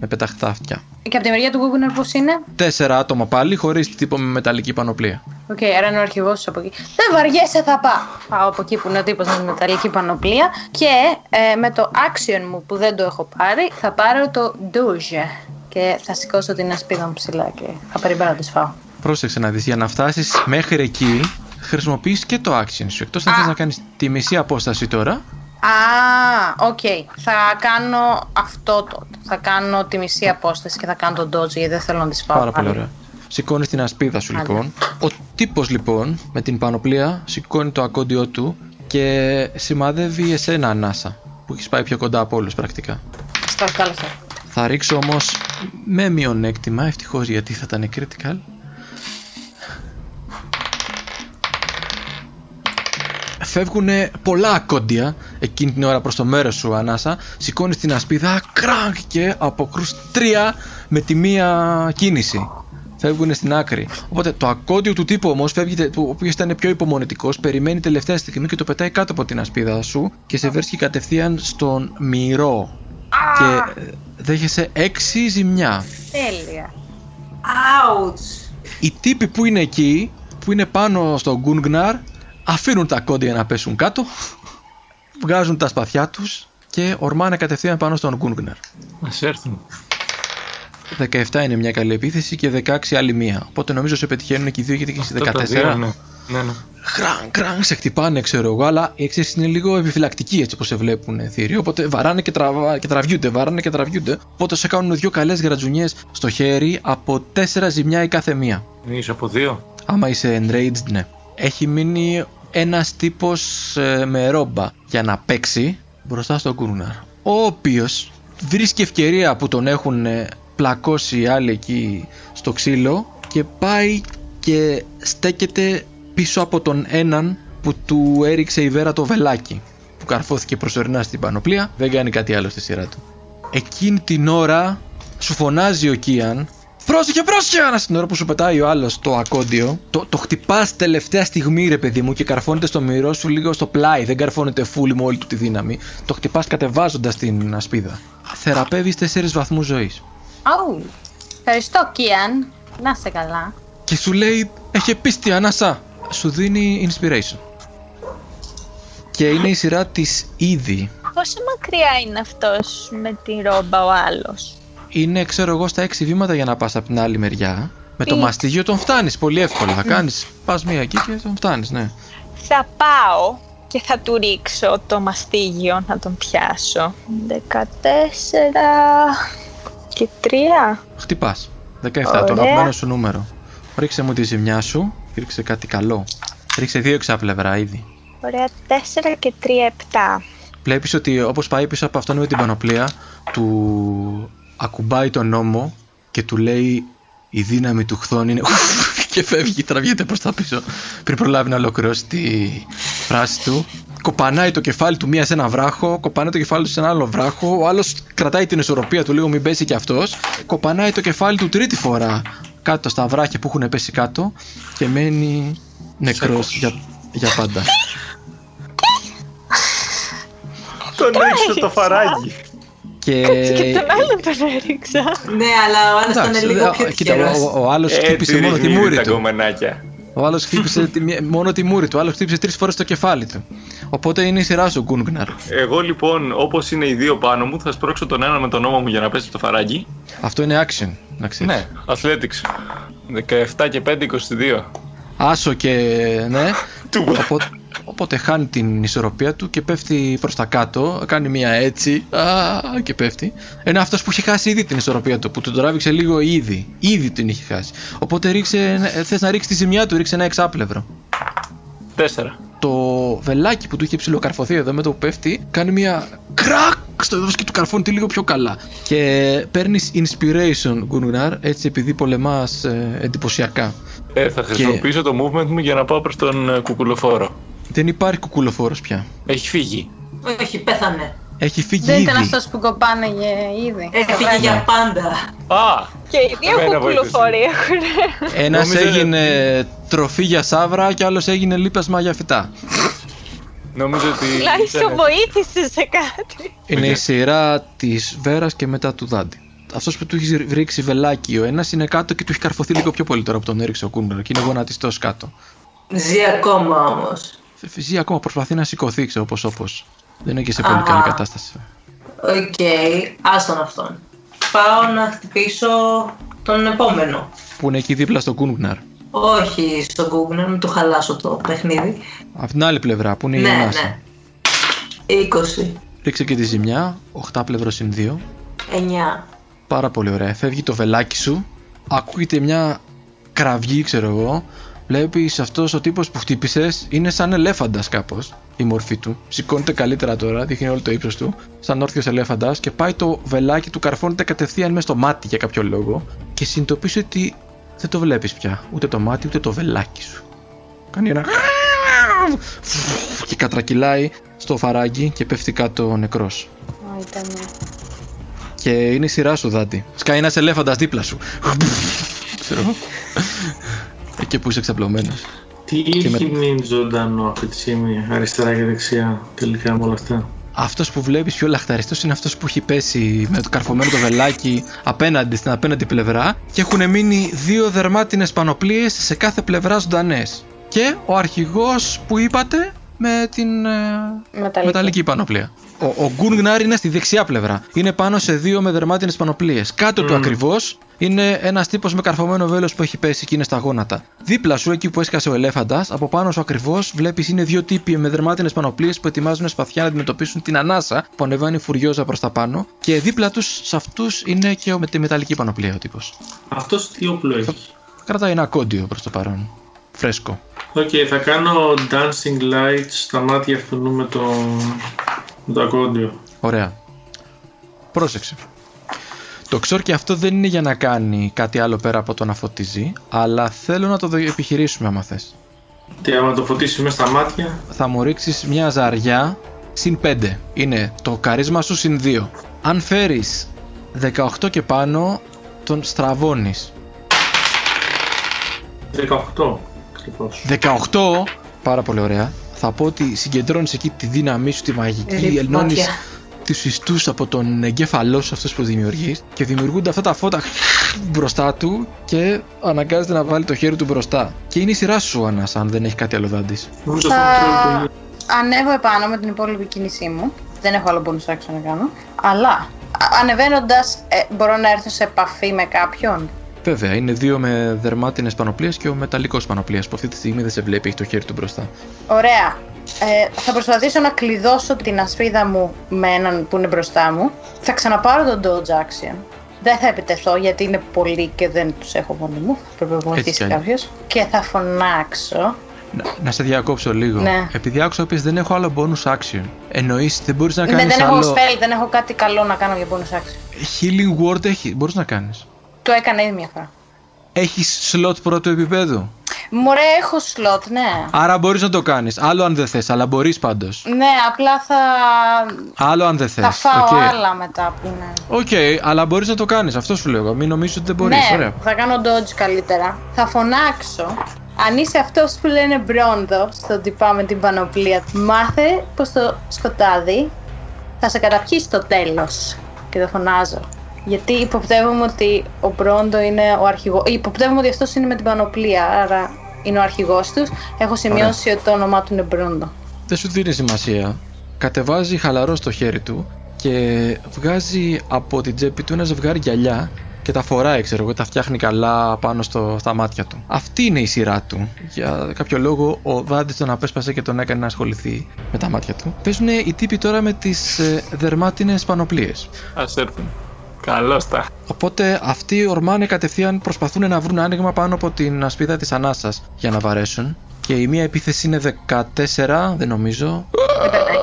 με πεταχτά αυτιά. Και από τη μεριά του Κούνγκναρ πώς είναι; Τέσσερα άτομα πάλι, χωρίς τύπο με μεταλλική πανοπλία. Οκ, άρα είναι ο αρχηγός του από εκεί. Δεν βαριέσαι, θα πάω. Πάω από εκεί που είναι ο τύπος με μεταλλική πανοπλία και ε, με το action μου που δεν το έχω πάρει θα πάρω το douche και θα σηκώσω την ασπίδα μου ψηλά και θα περιμένω να τη φάω. Πρόσεξε να δεις, για να φτάσεις μέχρι εκεί, χρησιμοποιείς και το action σου. Εκτός αν Α. θες να κάνεις τη μισή απόσταση τώρα, Α, οκ. Θα κάνω αυτό τότε. Θα κάνω τη μισή απόσταση και θα κάνω τον dodge γιατί δεν θέλω να τη φάω. Πάρα πολύ πάλι. ωραία. Σηκώνεις την ασπίδα σου Άντε. λοιπόν. Ο τύπος λοιπόν με την πανοπλία σηκώνει το ακόντιό του και σημαδεύει εσένα ανάσα που έχεις πάει πιο κοντά από όλους πρακτικά. Στο κάλεσα. Θα ρίξω όμως με μειονέκτημα, ευτυχώς γιατί θα ήταν critical. Φεύγουν πολλά ακόντια εκείνη την ώρα προς το μέρος σου Ανάσα. Σηκώνεις την ασπίδα κρανκ και αποκρούς τρία με τη μία κίνηση. Φεύγουν στην άκρη. Οπότε το ακόντιο του τύπου όμως φεύγει, τε- που- ο οποίος ήταν πιο υπομονετικός Περιμένει τελευταία στιγμή και το πετάει κάτω από την ασπίδα σου Και σε βρίσκει κατευθείαν στον μυρό. Και ε, δέχεσαι έξι ζημιά. Τέλεια. Ouch! οι τύποι που είναι εκεί, που είναι πάνω στο Γκούνγναρ, αφήνουν τα κόντια να πέσουν κάτω, βγάζουν τα σπαθιά τους και ορμάνε κατευθείαν πάνω στον Γκούνγναρ. Ας έρθουν. 17 είναι μια καλή επίθεση και 16 άλλη μία. Οπότε νομίζω σε πετυχαίνουν και οι δύο γιατί έχει Αυτά τα δύο, 14. ναι. Ναι, ναι. Χραν, χραν, σε χτυπάνε, ξέρω εγώ, αλλά οι εξής είναι λίγο επιφυλακτικοί έτσι όπως σε βλέπουν θηροί. Οπότε βαράνε και, τραβα, και τραβιούνται, βαράνε και τραβιούνται. Οπότε σε κάνουν δύο καλές γρατζουνιές στο χέρι από τέσσερα ζημιά η κάθε μία. Είσαι από δύο. Άμα είσαι enraged, ναι. Έχει μείνει ένας τύπος με ρόμπα για να παίξει μπροστά στον Κούρναρ. Ο οποίος βρίσκει ευκαιρία που τον έχουν ε, πλακώσει οι άλλοι εκεί στο ξύλο και πάει και στέκεται πίσω από τον έναν που του έριξε η βέρα το βελάκι που καρφώθηκε προσωρινά στην πανοπλία δεν κάνει κάτι άλλο στη σειρά του εκείνη την ώρα σου φωνάζει ο Κίαν Πρόσεχε, πρόσεχε! Άρα στην ώρα που σου πετάει ο άλλος το ακόντιο, το, το χτυπάς τελευταία στιγμή, ρε παιδί μου, και καρφώνεται στο μυρό σου λίγο στο πλάι. Δεν καρφώνεται full με όλη του τη δύναμη. Το χτυπάς κατεβάζοντας την ασπίδα. Θεραπεύεις 4 βαθμούς ζωής. Αου. Ευχαριστώ, Κίαν. Να είσαι καλά. Και σου λέει, έχει πίστη, ανάσα. Σου δίνει inspiration. Και είναι η σειρά της ήδη. Πόσο μακριά είναι αυτός με τη ρόμπα ο άλλος; Είναι, ξέρω εγώ, στα 6 βήματα για να πας από την άλλη μεριά. Με το Τι; μαστίγιο τον φτάνεις πολύ εύκολα. Θα κάνεις, πας μία εκεί και τον φτάνεις, ναι. Θα πάω και θα του ρίξω το μαστίγιο να τον πιάσω. 14 και 3. Χτυπάς. 17, το Ωραία. αγαπημένο σου νούμερο. Ρίξε μου τη ζημιά σου. Ρίξε κάτι καλό. Ρίξε δύο εξάπλευρα ήδη. Ωραία, 4 και 3, 7. Βλέπεις ότι όπως πάει πίσω από αυτόν με την πανοπλία, του ακουμπάει τον νόμο και του λέει η δύναμη του χθών είναι. και φεύγει, τραβιέται προς τα πίσω. Πριν προλάβει να ολοκληρώσει τη φράση του. Κοπανάει το κεφάλι του μία σε ένα βράχο, κοπανάει το κεφάλι του σε ένα άλλο βράχο. Ο άλλος κρατάει την ισορροπία του λίγο, μην πέσει κι αυτός. Κοπανάει το κεφάλι του τρίτη φορά κάτω στα βράχια που έχουν πέσει κάτω και μένει νεκρός για, για πάντα. Τον έριξε το έριξα. φαράγγι. Και... Και τον άλλο τον έριξα. Ναι, αλλά ο άλλος Εντάξει, ήταν λίγο ο- πιο κοίτα, τυχερός. ο, ο άλλος Έτσι χτύπησε μόνο τη ρίχνει μούρη τα του. κομμενάκια. Ο άλλος χτύπησε τη μία- μόνο τη μούρη του. Ο άλλος χτύπησε τρεις φορές το κεφάλι του. Οπότε είναι η σειρά σου, Γκούνγκναρ. Εγώ λοιπόν, όπως είναι οι δύο πάνω μου, θα σπρώξω τον ένα με τον ώμο μου για να πέσει το φαράγγι. Αυτό είναι action, να ξέρεις. Ναι, Athletics. 17 και 5, 22. Άσο και ναι. Του. Οπότε, οπότε χάνει την ισορροπία του και πέφτει προς τα κάτω. Κάνει μια έτσι. Α, και πέφτει. Ενώ αυτός που είχε χάσει ήδη την ισορροπία του, που τον τράβηξε λίγο ήδη. Ήδη την είχε χάσει. Οπότε ρίξε, ε, θες να ρίξεις τη ζημιά του, ρίξε ένα εξάπλευρο. 4. το βελάκι που του είχε ψιλοκαρφωθεί εδώ με το που πέφτει κάνει μια κρακ στο έδαφος και του καρφώνει τη λίγο πιο καλά. Και παίρνεις inspiration, Γκούνγναρ, έτσι επειδή πολεμάς ε, εντυπωσιακά. Ε, θα χρησιμοποιήσω το movement μου για να πάω προς τον ε, κουκουλοφόρο. Δεν υπάρχει κουκουλοφόρος πια. Έχει φύγει. Όχι, πέθανε. Έχει φύγει Δεν ήταν ήδη. αυτός που κοπάναγε ήδη. Έχει φύγει για πάντα. Α! Και οι δύο Εμένα κουκουλοφόροι έχουν. Ένας Νόμιζα- έγινε τροφή για σαύρα και άλλος έγινε λίπασμα για φυτά. Νομίζω ότι. Τουλάχιστον ήταν- βοήθησε σε κάτι. Είναι η Οκ. σειρά της Βέρας και μετά του Δάντη. Αυτός που του έχει ρίξει βελάκι ο ένας είναι κάτω και του έχει καρφωθεί λίγο πιο πολύ τώρα που τον έριξε ο Κούνγκναρ και είναι γονατιστός κάτω. Ζει ακόμα όμως. Ζει ακόμα, προσπαθεί να σηκωθεί, ξέρω όπως όπως. Δεν είναι και σε πολύ Α. καλή κατάσταση. Οκ, άστον αυτόν. Πάω να χτυπήσω τον επόμενο. Που είναι εκεί δίπλα στο Κούνγκναρ. Όχι στον Google, να μην του χαλάσω το παιχνίδι. Από την άλλη πλευρά που είναι η ναι, ανάσα. ναι. 20. Ρίξε και τη ζημιά, 8 πλευρό συν 2. 9. Πάρα πολύ ωραία. Φεύγει το βελάκι σου. Ακούγεται μια κραυγή, ξέρω εγώ. Βλέπεις αυτός ο τύπος που χτύπησες είναι σαν ελέφαντας κάπως η μορφή του. Σηκώνεται καλύτερα τώρα, δείχνει όλο το ύψος του. Σαν όρθιος ελέφαντας και πάει το βελάκι του, καρφώνεται κατευθείαν μέσα στο μάτι για κάποιο λόγο. Και συνειδητοποιείς ότι δεν το βλέπεις πια. Ούτε το μάτι ούτε το βελάκι σου. Κάνει ένα. και κατρακυλάει στο φαράγγι και πέφτει κάτω νεκρός. Ω, ήτανε. Και είναι η σειρά σου, Δάντη. Σκάει ένα ελέφαντα δίπλα σου. Ξέρω. Εκεί που είσαι εξαπλωμένο. Τι Και με- έχει μείνει ζωντανό αυτή τη στιγμή, αριστερά και δεξιά, τελικά με όλα αυτά; Αυτός που βλέπεις πιο λαχταριστός είναι αυτός που έχει πέσει με το καρφωμένο το βελάκι απέναντι στην απέναντι πλευρά και έχουν μείνει δύο δερμάτινες πανοπλίες σε κάθε πλευρά ζωντανές. Και ο αρχηγός που είπατε με την ε, Μεταλλική. μεταλλική πανοπλία. Ο, ο Γκούνγναρ είναι στη δεξιά πλευρά. Είναι πάνω σε δύο με δερμάτινες πανοπλίες. Κάτω του ακριβώς είναι ένας τύπος με καρφωμένο βέλος που έχει πέσει και είναι στα γόνατα. Δίπλα σου, εκεί που έσκασε ο ελέφαντας, από πάνω σου ακριβώς βλέπεις είναι δύο τύποι με δερμάτινες πανοπλίες που ετοιμάζουν σπαθιά να αντιμετωπίσουν την ανάσα που ανεβαίνει φουριόζα προς τα πάνω. Και δίπλα τους, σε αυτούς, είναι και ο με τη μεταλλική πανοπλία ο τύπος. Αυτός τι όπλο έχει; Κρατάει ένα κόντιο προς το παρόν. Φρέσκο. Οκ, θα κάνω dancing lights στα μάτια αυτού με το, με το ακόντιο. Ωραία. Πρόσεξε. Το ξόρκι αυτό δεν είναι για να κάνει κάτι άλλο πέρα από το να φωτίζει, αλλά θέλω να το δο- επιχειρήσουμε άμα θες. Τι άμα το φωτίσει μέσα στα μάτια; Θα μου ρίξεις μια ζαριά συν 5. Είναι το καρίσμα σου συν 2. Αν φέρεις 18 και πάνω, τον στραβώνεις. 18. Ακριβώς. 18, πάρα πολύ ωραία. Θα πω ότι συγκεντρώνεις εκεί τη δύναμή σου, τη μαγική, Ρίπ ενώνεις μάτια. τους ιστούς από τον εγκέφαλό σου αυτούς που δημιουργείς και δημιουργούνται αυτά τα φώτα μπροστά του και αναγκάζεται να βάλει το χέρι του μπροστά. Και είναι η σειρά σου, Άννας, αν δεν έχει κάτι άλλο δάντης. Νομίζω Θα αυτό το ανέβω επάνω με την υπόλοιπη κίνησή μου. Δεν έχω άλλο bonus action να κάνω. Αλλά ανεβαίνοντας, μπορώ να έρθω σε επαφή με κάποιον; Βέβαια, είναι δύο με δερμάτινες πανοπλίες και ο μεταλλικός πανοπλίας που αυτή τη στιγμή δεν σε βλέπει, έχει το χέρι του μπροστά. Ωραία. Ε, θα προσπαθήσω να κλειδώσω την ασπίδα μου με έναν που είναι μπροστά μου. Θα ξαναπάρω τον dodge action. Δεν θα επιτεθώ γιατί είναι πολλοί και δεν τους έχω μόνοι μου. Πρέπει να Έτσι βοηθήσει κι αλλιώς. κάποιο. Και θα φωνάξω. Να, να σε διακόψω λίγο. Ναι. Επειδή άκουσα ότι δεν έχω άλλο bonus action. Εννοείς δεν μπορείς να Ναι, κάνεις δεν έχω άλλο... spell, δεν έχω κάτι καλό να κάνω για bonus action. Healing word έχει, μπορείς να κάνεις. Το έκανα ήδη μια φορά. Έχεις slot πρώτου επίπεδου; Μωρέ, έχω slot, ναι. Άρα μπορείς να το κάνεις. Άλλο αν δεν θες, αλλά μπορείς πάντως. Ναι, απλά θα, Άλλο αν δεν θες. θα φάω οκ. άλλα μετά που είναι. Οκ, αλλά μπορείς να το κάνεις. Αυτό σου λέω. εγώ. Μην νομίζεις ότι δεν μπορείς. ναι, Ωραία. θα κάνω dodge καλύτερα. Θα φωνάξω. Αν είσαι αυτός που λένε μπρόντο στον τυπά με την πανοπλία, μάθε πως το σκοτάδι θα σε καταπιεί στο τέλος. Και το φωνάζω. Γιατί υποπτεύομαι ότι ο Μπρόντο είναι ο αρχηγός. Υποπτεύομαι ότι αυτός είναι με την πανοπλία, άρα είναι ο αρχηγός τους. Έχω σημειώσει ότι το όνομά του είναι Μπρόντο. Δεν σου δίνει σημασία. Κατεβάζει χαλαρό στο χέρι του και βγάζει από την τσέπη του ένα ζευγάρι γυαλιά και τα φοράει, ξέρω εγώ, τα φτιάχνει καλά πάνω στο, στα μάτια του. Αυτή είναι η σειρά του. Για κάποιο λόγο ο Δάντη τον απέσπασε και τον έκανε να ασχοληθεί με τα μάτια του. Παίζουν οι τύποι τώρα με τις ε, δερμάτινες πανοπλίες. Ας έρθουν. Καλώς τα. Οπότε αυτοί ορμάνε κατευθείαν, προσπαθούν να βρουν άνοιγμα πάνω από την ασπίδα της ανάσας για να βαρέσουν. Και η μία επίθεση είναι 14, δεν νομίζω. Δεν περνάει.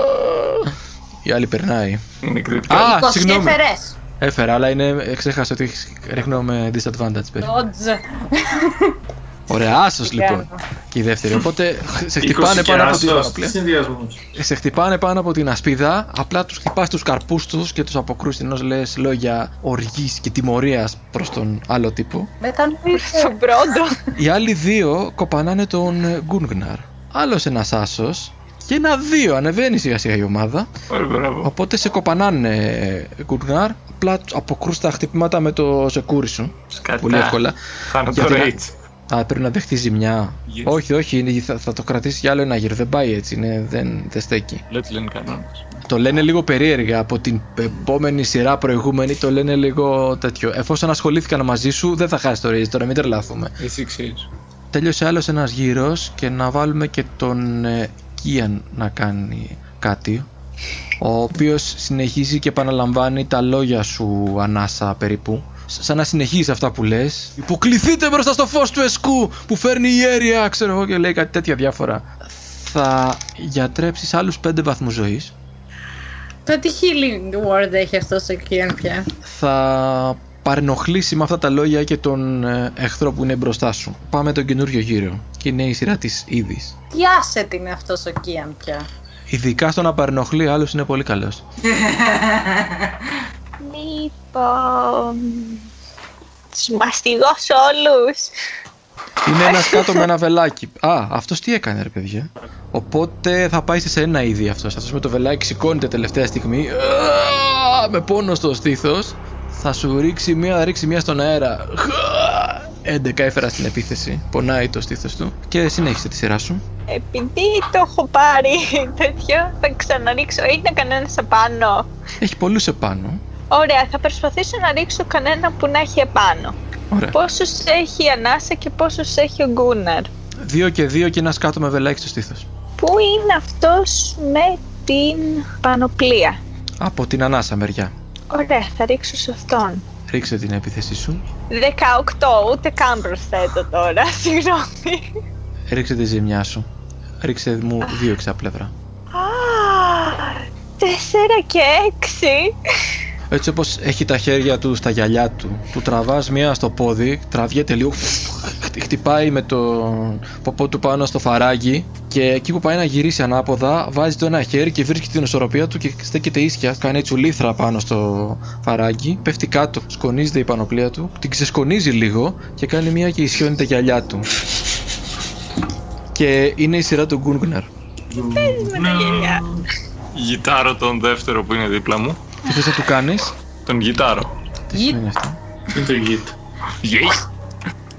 Η άλλη περνάει. Είναι κριτικό. Α, 20 συγγνώμη. έφερες. Έφερα, αλλά είναι, ε, ξέχασα ότι έχεις- ρίχνω με disadvantage. περίπου. Dodge. Ωραία, άσο Τι λοιπόν. κάνω. Και η δεύτερη. Οπότε σε 20 χτυπάνε και πάνω από την άσος. πανοπλία. Τι συνδυασμός. Σε χτυπάνε πάνω από την ασπίδα, απλά τους χτυπάς τους καρπούς τους και τους αποκρούεις ενώ λες λόγια οργής και τιμωρίας προς τον άλλο τύπο. Μετανοήσε. Στον πρώτο. Οι άλλοι δύο κοπανάνε τον ε, Γκούνγναρ. Άλλος ένας άσος και ένα δύο. Ανεβαίνει σιγά σιγά η ομάδα. Ωραία, μπράβο. Οπότε σε κοπανάνε ε, Γκούνγναρ. Απλά αποκρούς τα χτυπήματα με το σεκούρι σου. Σκατά. Πολύ εύκολα. Χάνω το Γιατί να- rage. Α, πρέπει να δεχτεί ζημιά. Yes. Όχι, όχι, είναι- θα, θα το κρατήσει για άλλο ένα γύρο. Δεν πάει έτσι, είναι, δεν, δεν στέκει. Λέω τι λένε οι κανόνες. Το λένε λίγο περίεργα από την επόμενη σειρά προηγούμενη. Το λένε λίγο τέτοιο. Εφόσον ασχολήθηκαν μαζί σου, δεν θα χάσει το ρίζ. Τώρα μην τρελαθούμε. Εσύ ξέρεις. Τέλειωσε άλλος ένας γύρος και να βάλουμε και τον ε, Κίαν να κάνει κάτι. Ο οποίος συνεχίζει και επαναλαμβάνει τα λόγια σου ανάσα περίπου. Σ- Σαν να συνεχίζεις αυτά που λες. Υποκληθείτε μπροστά στο φως του εσκού που φέρνει η αίρια, ξέρω εγώ και λέει κάτι τέτοια διάφορα. Θα γιατρέψεις άλλους 5 βαθμούς ζωής. Το τι healing word έχει αυτός ο Kian πια. Θα παρενοχλήσει με αυτά τα λόγια και τον ε, εχθρό που είναι μπροστά σου. Πάμε τον καινούριο γύρο. Και είναι η σειρά της είδη. Τι asset είναι αυτός ο Kian πια. Ειδικά στο να παρενοχλεί άλλους είναι πολύ καλός. Λοιπόν. Τους μαστιγώσω όλους. Είναι ένας κάτω με ένα βελάκι. Α, αυτός τι έκανε ρε παιδιά. Οπότε θα πάει σε ένα είδη αυτός. Αυτός με το βελάκι σηκώνεται τελευταία στιγμή. Α, Με πόνο στο στήθος. Θα σου ρίξει μία, θα ρίξει μία στον αέρα. 11 έφερα στην επίθεση. Πονάει το στήθος του. Και συνέχισε τη σειρά σου. Επειδή το έχω πάρει τέτοιο, θα ξαναρίξω. Είναι κανένας απάνω. Έχει πολλούς επάνω. Ωραία, θα προσπαθήσω να ρίξω κανένα που να έχει επάνω. Ωραία. Πόσους έχει η Ανάσα και πόσους έχει ο Γκούναρ; Δύο και δύο και ένας σκάτω με βελάκι στο στήθος. Πού είναι αυτός με την πανοπλία; Από την ανάσα μεριά. Ωραία, θα ρίξω σε αυτόν. Ρίξε την επίθεσή σου. 18, ούτε καν προσθέτω τώρα, συγγνώμη. Ρίξε τη ζημιά σου. Ρίξε μου δύο εξάπλευρα. Α, 4 και 6. Έτσι όπως έχει τα χέρια του στα γυαλιά του, του τραβάς μία στο πόδι, τραβιέται λίγο, χτυ- χτυπάει με το ποπό του πάνω στο φαράγγι και εκεί που πάει να γυρίσει ανάποδα βάζει το ένα χέρι και βρίσκει την ισορροπία του και στέκεται ίσια, κάνει τσουλήθρα πάνω στο φαράγγι, πέφτει κάτω, σκονίζεται η πανοπλία του, την ξεσκονίζει λίγο και κάνει μία και ισιώνει τα γυαλιά του. Και είναι η σειρά του Γκούνγκναρ. Με τα γελιά. Γιτάρω τον δεύτερο που είναι δίπλα μου. Τι θες να του κάνεις, Τον γιτάρω. τι σημαίνει αυτό; Είναι το git. Yes.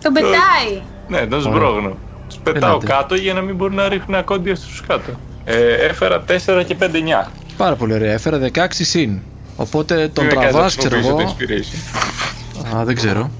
Τον πετάει. Ναι, τον σμπρώχνω. Τους πετάω Ελάτε. κάτω για να μην μπορούν να ρίχνουν ακόντια στους κάτω. Ε, έφερα 4 και 5 9. Πάρα πολύ ωραία, έφερα 16 συν. Οπότε τον Μην με κάνεις να τραβάς, ξέρω χρησιμοποιήσω εγώ. το inspiration. Α, δεν ξέρω.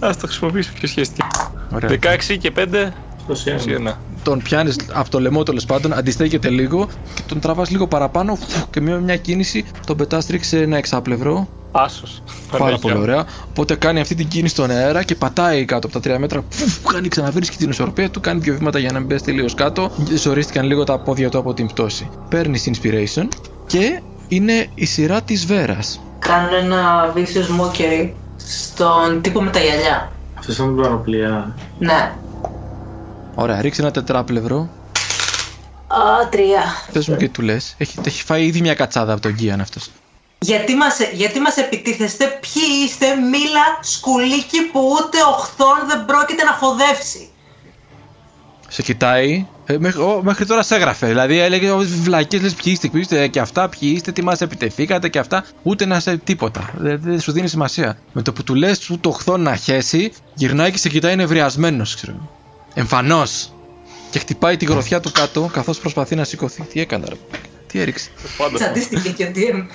Ας το χρησιμοποιήσω πιο σχέστηκε. Ωραία. 16 και 5, 21. 21. Τον πιάνεις από το λαιμό τέλος πάντων, αντιστέκεται λίγο και τον τραβάς λίγο παραπάνω φου, και με μια κίνηση τον πετάς τρίξει ένα εξάπλευρο. Άσος. Πάρα πολύ ωραία. Οπότε κάνει αυτή την κίνηση στον αέρα και πατάει κάτω από τα 3 μέτρα. Φου, κάνει ξαναβρίσκει την ισορροπία του, κάνει δύο βήματα για να μην πέσει τελείως κάτω. Ζορίστηκαν λίγο τα πόδια του από την πτώση. Παίρνεις inspiration και είναι η σειρά της Βέρας. Κάνω ένα vicious mockery στον τύπο με τα γυαλιά. Αυτό σαν την πανοπλία. Ναι. Ωραία, ρίξει ένα τετράπλευρο. Α, τρία. Πες μου και του λες. Έχει, έχει φάει ήδη μια κατσάδα από τον Γκίαν αυτός. Γιατί μας, γιατί μας επιτίθεστε, ποιοι είστε, μίλα, σκουλίκι που ούτε οχθόν δεν πρόκειται να χοδεύσει. Σε κοιτάει. Ε, μέχρι, ο, μέχρι τώρα σε έγραφε. Δηλαδή έλεγε βλακίες, λες ποιοι είστε, ποιοι είστε και αυτά, ποιοι είστε, τι μας επιτεθήκατε και αυτά. Ούτε να σε τίποτα. Δεν, δεν σου δίνει σημασία. Με το που του λες του το χθόν να χέσει, γυρνάει και σε κοιτάει νευριασμένος, ξέρω. Εμφανώς. Και χτυπάει τη γροθιά του κάτω καθώς προσπαθεί να σηκωθεί. Τι έκανε, ρε. Τι έριξε. Τσαντίστηκε και ο DM.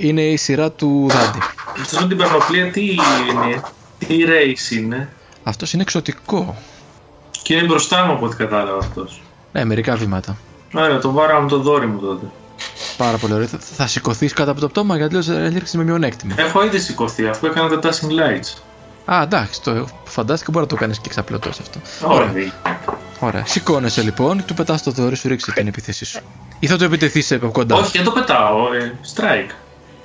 Είναι η σειρά του Δάντη. Αυτό με την πανοπλία τι είναι, τι race είναι. Αυτός είναι εξωτικό. Και είναι μπροστά μου από ό,τι κατάλαβα αυτός. Ναι, μερικά βήματα. Ωραία, το βάραμα με το δόρυ μου τότε. Πάρα πολύ ωραία. Θα, θα σηκωθείς κάτω από το πτώμα γιατί έλειξε με μειονέκτημα. Έχω ήδη σηκωθεί αφού έκανα τα passing lights. Α, εντάξει, το φαντάστηκα μπορεί να το κάνεις και εξαπλωτός αυτό. Ωραία. Ωραία. Σηκώνεσαι λοιπόν, του πετάς το δόρυ σου, ρίξει την επίθεσή σου. Ή θα το επιτεθείς από κοντά. Όχι, δεν το πετάω. Ε, strike.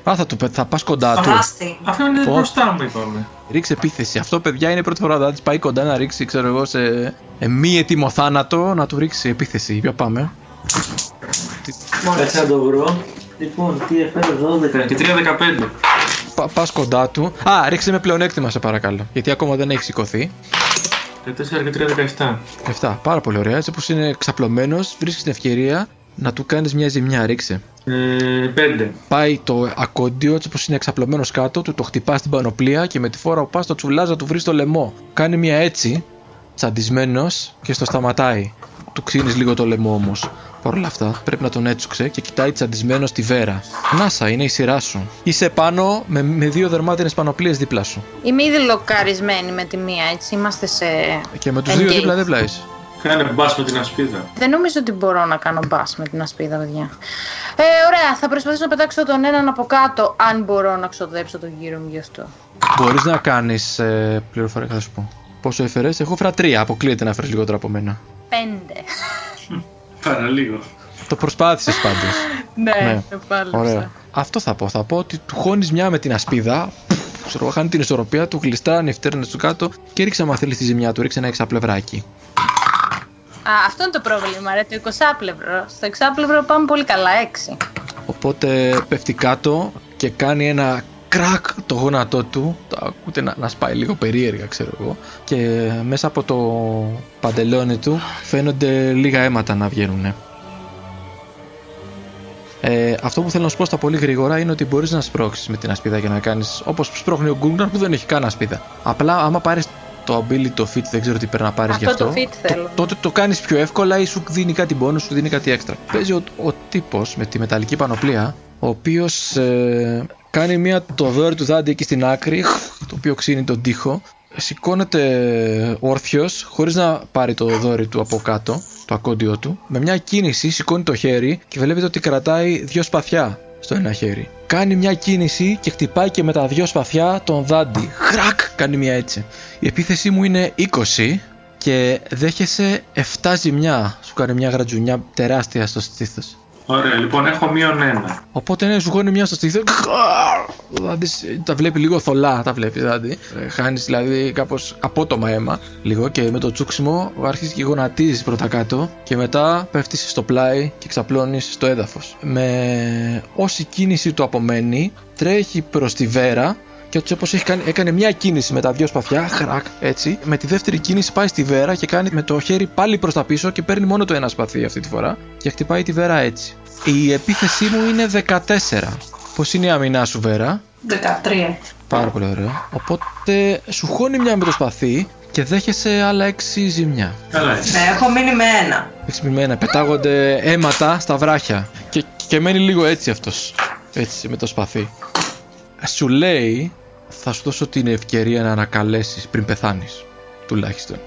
Α, θα, του πε- θα πας κοντά του. Φαντάστη. Αυτό είναι Πω. μπροστά μου, είπαμε. Ρίξει επίθεση. Αυτό, παιδιά, είναι η πρώτη φορά που θα της πάει κοντά να ρίξει, ξέρω εγώ, σε ε, μη έτοιμο θάνατο να του ρίξει επίθεση. Για πάμε. Κάτσε να το βρω. Λοιπόν, τι έφερε 12 και 3-15. Πα πας κοντά του. Α, ρίξε με πλεονέκτημα, σε παρακαλώ. Γιατί ακόμα δεν έχει σηκωθεί. Και 4 και 3-17. 7. Πάρα πολύ ωραία. Έτσι όπως είναι ξαπλωμένος, βρίσκεις την ευκαιρία να του κάνεις μια ζημιά. Ρίξε. Ε, 5. Πάει το ακόντιο, έτσι όπως είναι εξαπλωμένο κάτω, του το χτυπά στην πανοπλία και με τη φόρα που πας το τσουλάζα του βρεις στο λαιμό. Κάνει μια έτσι, τσαντισμένος και στο σταματάει. Του ξύνεις λίγο το λαιμό όμως. Παρ' όλα αυτά πρέπει να τον έτσουξε και κοιτάει τσαντισμένος στη βέρα. Νάσα, είναι η σειρά σου. Είσαι πάνω με, με δύο δερμάτινες πανοπλίες δίπλα σου. Είμαι ήδη λοκαρισμένη με τη μία, έτσι. Είμαστε σε. Και με τους δύο Engage. δίπλα-δίπλα είσαι. Κάνε μπας με την ασπίδα. Δεν νομίζω ότι μπορώ να κάνω μπας με την ασπίδα, παιδιά. Ε, ωραία, θα προσπαθήσω να πετάξω τον έναν από κάτω, αν μπορώ να ξοδέψω τον γύρο μου γι' αυτό. Μπορείς να κάνεις ε, πληροφορία, θα σου πω. Πόσο έφερες, έχω φέρα τρία. Αποκλείεται να φέρεις λιγότερο από μένα. Πέντε. Παραλίγο. Το προσπάθησες πάντως. ναι, πάλι. Ωραία. Αυτό θα πω. Θα πω ότι του χώνεις μια με την ασπίδα. Ξέρω εγώ, χάνει την ισορροπία του, γλιστράνε οι φτέρνες του κάτω και ρίξε, άμα θέλεις τη ζημιά του, ρίξε ένα εξαπλευράκι. Α, αυτό είναι το πρόβλημα, ρε, το 20πλευρο. Στο εξάπλευρο πάμε πολύ καλά, έξι. Οπότε πέφτει κάτω και κάνει ένα κρακ το γόνατό του. Το ακούτε να, να σπάει λίγο περίεργα, ξέρω εγώ. Και μέσα από το παντελόνι του φαίνονται λίγα αίματα να βγαίνουν. Ε, αυτό που θέλω να σου πω στα πολύ γρήγορα είναι ότι μπορείς να σπρώξεις με την ασπίδα και να κάνεις όπως σπρώχνει ο Γκούγκναρ που δεν έχει καν ασπίδα. Απλά άμα πάρεις το ability, το fit, δεν ξέρω τι πρέπει να πάρεις γι' Αυτό αυτό. το fit θέλω. τότε το κάνεις πιο εύκολα ή σου δίνει κάτι bonus, σου δίνει κάτι έξτρα. Παίζει ο, ο τύπος με τη μεταλλική πανοπλία, ο οποίος ε, κάνει μια το δόρυ του δάντη εκεί στην άκρη, το οποίο ξύνει τον τοίχο σηκώνεται όρθιος χωρίς να πάρει το δόρυ του από κάτω, το ακόντιό του. Με μια κίνηση σηκώνει το χέρι και βλέπετε ότι κρατάει δύο σπαθιά στο ένα χέρι. Κάνει μια κίνηση και χτυπάει και με τα δύο σπαθιά τον δάντη. Χρακ! Κάνει μια έτσι. Η επίθεσή μου είναι 20 και δέχεσαι 7 ζημιά. Σου κάνει μια γρατζουνιά τεράστια στο στήθος. Ωραία, λοιπόν έχω μείον ένα. Οπότε ναι, σου χώνει μια στο στήθος. Ο Δάντης, ε, τα βλέπει λίγο θολά, τα βλέπει Δάντη. Ε, Χάνεις δηλαδή κάπως απότομα αίμα. Λίγο και με το τσούξιμο αρχίζεις και γονατίζεις πρώτα κάτω και μετά πέφτεις στο πλάι και ξαπλώνεις στο έδαφος. Με όση κίνηση του απομένει, τρέχει προς τη βέρα και έτσι όπως έχει κάνει, έκανε μια κίνηση με τα δύο σπαθιά, χρακ, έτσι. Με τη δεύτερη κίνηση πάει στη βέρα και κάνει με το χέρι πάλι προς τα πίσω και παίρνει μόνο το ένα σπαθί αυτή τη φορά και χτυπάει τη βέρα έτσι. Η επίθεσή μου είναι 14. Πώς είναι η αμυνά σου, Βέρα; 13. Πάρα πολύ ωραία. Οπότε σου χώνει μια με το σπαθί και δέχεσαι άλλα 6 ζημιά. Καλά έτσι. Ναι, έχω μείνει με ένα. Εξυπημένα, πετάγονται αίματα στα βράχια. Και, και μένει λίγο έτσι αυτός. Έτσι, με το σπαθί. Σου λέει, θα σου δώσω την ευκαιρία να ανακαλέσεις πριν πεθάνεις. Τουλάχιστον.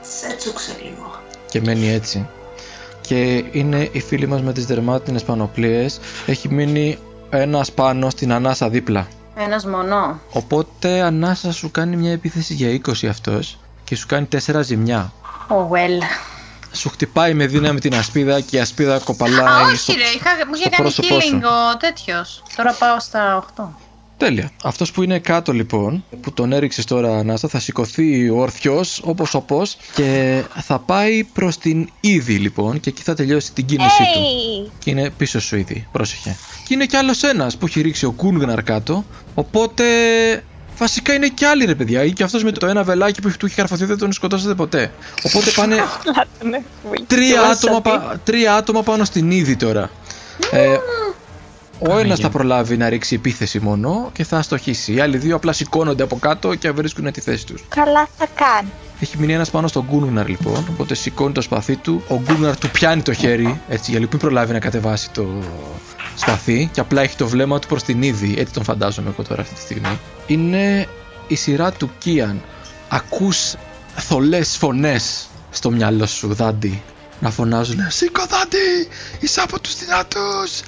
Σε τσούξε λίγο. Και μένει έτσι. Και είναι η φίλη μας με τις δερμάτινες πανοπλίες. Έχει μείνει ένας πάνω στην ανάσα δίπλα. Ένας μονό. Οπότε ανάσα σου κάνει μια επίθεση για 20 αυτός και σου κάνει 4 ζημιά. Oh well. Σου χτυπάει με δύναμη την ασπίδα και η ασπίδα Α, κοπαλάει όχι στο... ρε, είχα, μου είχε στο κάνει πρόσωπό σου. healing ο τέτοιος. Τώρα πάω στα 8. Τέλεια. Αυτός που είναι κάτω λοιπόν, που τον έριξες τώρα ανάσα, θα σηκωθεί όρθιος όπως όπως και θα πάει προς την Ήδη λοιπόν και εκεί θα τελειώσει την κίνησή του. Hey! Και είναι πίσω σου ήδη. Πρόσεχε. Και είναι κι άλλος ένας που έχει ρίξει ο Κούνγναρ κάτω. Οπότε. Βασικά είναι κι άλλοι ρε παιδιά. Ή και αυτός με το ένα βελάκι που του έχει καρφωθεί δεν τον σκοτώσατε ποτέ. Οπότε πάνε Απλά τον έχουμε τρία κοιτώσει. άτομα, πα- τρία άτομα πάνω στην είδη τώρα. Ε, ο ένας θα προλάβει να ρίξει επίθεση μόνο και θα αστοχήσει. Οι άλλοι δύο απλά σηκώνονται από κάτω και βρίσκουν τη θέση τους. Καλά θα κάνει. Έχει μείνει ένας πάνω στον Γκούνγναρ λοιπόν, οπότε σηκώνει το σπαθί του. Ο Γκούνγναρ του πιάνει το χέρι, έτσι, για να μην προλάβει να κατεβάσει το σπαθί και απλά έχει το βλέμμα του προς την είδη. Έτσι τον φαντάζομαι εγώ τώρα αυτή τη στιγμή. Είναι η σειρά του Κίαν. Ακούς θολές φωνές στο μυαλό σου, Δάντι. Να φωνάζουν Σήκω Δάντι, είσαι από τους δυνατούς,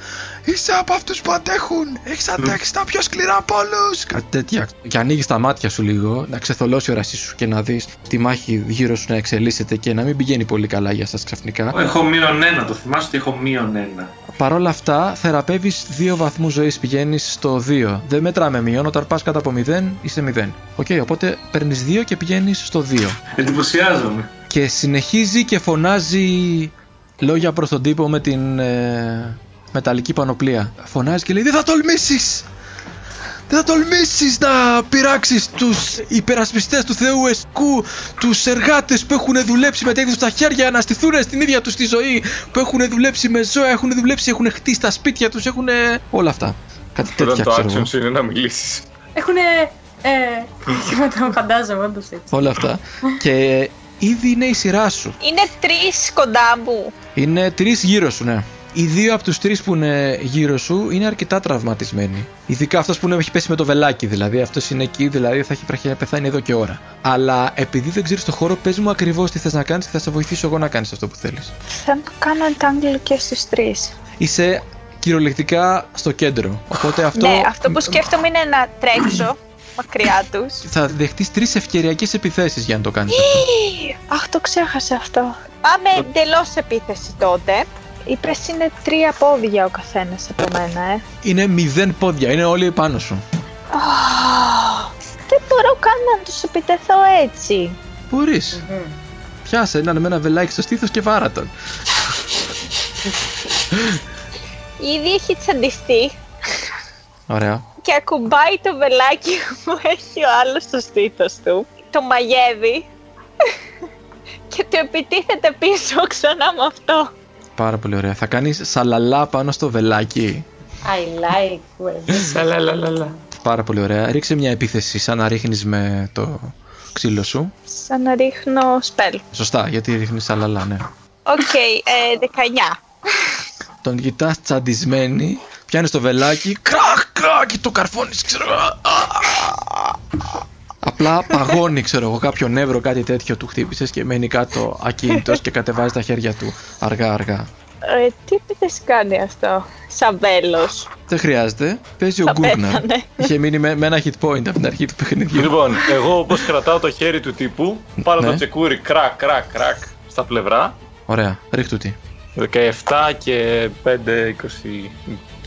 είσαι από αυτούς που αντέχουν, έχεις αντέξει τα πιο σκληρά από όλους. Κάτι τέτοια. Και ανοίγεις τα μάτια σου λίγο, να ξεθολώσει η όρασή σου και να δεις τη μάχη γύρω σου να εξελίσσεται και να μην πηγαίνει πολύ καλά για σας ξαφνικά. Έχω μείον ένα, το θυμάσαι ότι έχω μείον ένα. Παρ' όλα αυτά, θεραπεύεις 2 βαθμούς ζωής, πηγαίνεις στο 2. Δεν μετράμε μείον, όταν πας κάτω από 0 είσαι 0. Οκ, οπότε παίρνεις 2 και πηγαίνεις στο 2. Εντυπωσιάζομαι. Και συνεχίζει και φωνάζει λόγια προς τον τύπο με την ε, μεταλλική πανοπλία. Φωνάζει και λέει «Δεν θα τολμήσεις! Δεν θα τολμήσεις να πειράξεις τους υπερασπιστές του Θεού Εσκού, τους εργάτες που έχουν δουλέψει με τα ίδια στα χέρια να στηθούν στην ίδια τους τη ζωή, που έχουν δουλέψει με ζώα, έχουν δουλέψει, έχουν χτίσει τα σπίτια τους, έχουν όλα αυτά. Κάτι τέτοια Όταν το ξέρω εγώ. action σου είναι να μιλήσεις. Έχουνε. Ε. Και μετά φαντάζομαι, όντως έτσι. Όλα αυτά. και ήδη είναι η σειρά σου. Είναι τρεις κοντά μου. Είναι τρεις γύρω σου, ναι. Οι δύο από τους τρεις που είναι γύρω σου είναι αρκετά τραυματισμένοι. Ειδικά αυτός που είναι, έχει πέσει με το βελάκι, δηλαδή. Αυτός είναι εκεί, δηλαδή θα έχει πραχεία πεθάνει εδώ και ώρα. Αλλά επειδή δεν ξέρεις το χώρο, πες μου ακριβώς τι θες να κάνεις και θα σε βοηθήσω εγώ να κάνεις αυτό που θέλεις. Θα το κάνω entangler και στους τρεις. Είσαι κυριολεκτικά στο κέντρο. Οπότε αυτό. Ναι, αυτό που σκέφτομαι είναι να τρέξω μακριά τους. Θα δεχτείς τρεις ευκαιριακές επιθέσεις για να το κάνεις αυτό. Αχ, το ξέχασα αυτό. Πάμε εντελώς επίθεση τότε. Είπε είναι τρία πόδια ο καθένας από μένα, ε. Είναι μηδέν πόδια, είναι όλοι πάνω σου. Αχ, Δεν μπορώ καν να τους επιτεθώ έτσι. Μπορείς. Πιάσε έναν με ένα βελάκι στο στήθος και βάρα τον. Ήδη έχει τσαντιστεί Ωραία. και ακουμπάει το βελάκι που έχει ο άλλος στο στήθος του. Το μαγεύει και του επιτίθεται πίσω ξανά με αυτό. Πάρα πολύ ωραία. Θα κάνεις σαλαλά πάνω στο βελάκι. I like when. Σαλαλαλαλα. Πάρα πολύ ωραία. Ρίξε μια επίθεση σαν να ρίχνεις με το ξύλο σου. Σαν να ρίχνω spell. Σωστά, γιατί ρίχνεις σαλαλά, ναι. Οκ, ε, 19. Τον κοιτάς τσαντισμένη, πιάνεις το βελάκι, κρακ, κρακ, και το καρφώνεις, ξέρω. Εγώ. Α, Απλά παγώνει, ξέρω εγώ, κάποιο νεύρο, κάτι τέτοιο του χτύπησες και μένει κάτω ακίνητος και κατεβάζει τα χέρια του αργά-αργά. Ε, τι πες κάνει αυτό, σαν βέλος; Δεν χρειάζεται. Παίζει ο Θα Γκούγναρ. πέθανε. Είχε μείνει με, με ένα hit point από την αρχή του παιχνιδιού. Λοιπόν, εγώ όπως κρατάω το χέρι του τύπου, πάρω Ναι. το τσεκούρι κρακ, κρακ, κρακ στα πλευρά. Ωραία, ρίχτου τι. 17 και 5,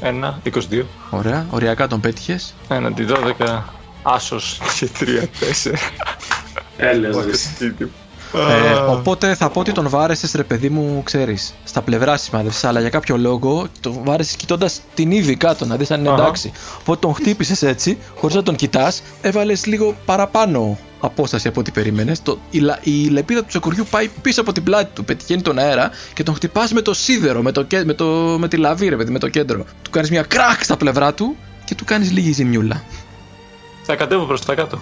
21, 22. Ωραία, οριακά τον πέτυχες. Έναντι 12, άσος και 3, 4. Έλεος, ρε. Ε, οπότε θα πω ότι τον βάρεσε, ρε παιδί μου, ξέρεις. Στα πλευρά σημάδευσε, αλλά για κάποιο λόγο τον βάρεσε κοιτώντας την ήδη κάτω να δεις αν είναι Αχα. εντάξει. Οπότε τον χτύπησες έτσι, χωρίς να τον κοιτάς, έβαλες λίγο παραπάνω απόσταση από ό,τι περίμενες. Η, λα- η λεπίδα του τσεκουριού πάει πίσω από την πλάτη του, πετυχαίνει τον αέρα και τον χτυπάς με το σίδερο, με, το, κέ- με, το, με τη λαβή, ρε παιδί, με το κέντρο. Του κάνεις μια κράκ στα πλευρά του και του κάνεις λίγη ζημιούλα. Θα κατέβω προς τα κάτω.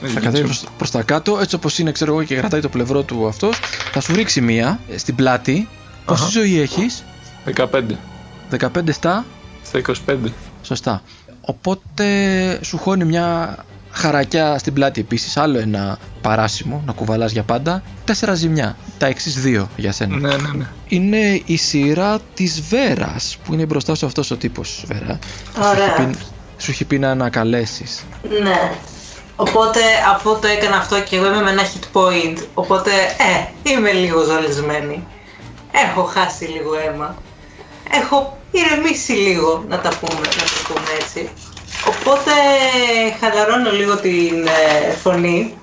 Θα κατέβεις προς, προς τα κάτω, έτσι όπως είναι, ξέρω εγώ, και κρατάει το πλευρό του αυτός. Θα σου ρίξει μία ε, στην πλάτη. Πόση Αχα. ζωή έχεις, 15, 15 στα, στα 25. σωστά. Οπότε σου χώνει μια χαρακιά στην πλάτη επίσης, άλλο ένα παράσημο να κουβαλάς για πάντα. Τέσσερα ζημιά, τα εξής δύο για σένα. Ναι, ναι, ναι. Είναι η σειρά της Βέρας, που είναι μπροστά σου αυτός ο τύπος, Βέρα. Σου Ωραία. Έχει πει, σου έχει πει να ανακαλέσεις. Ναι. Οπότε αφού το έκανα αυτό και εγώ είμαι με ένα hit point, οπότε ε, είμαι λίγο ζαλισμένη. Έχω χάσει λίγο αίμα. Έχω ηρεμήσει λίγο, να τα πούμε, να το πούμε έτσι. Οπότε χαλαρώνω λίγο την ε, φωνή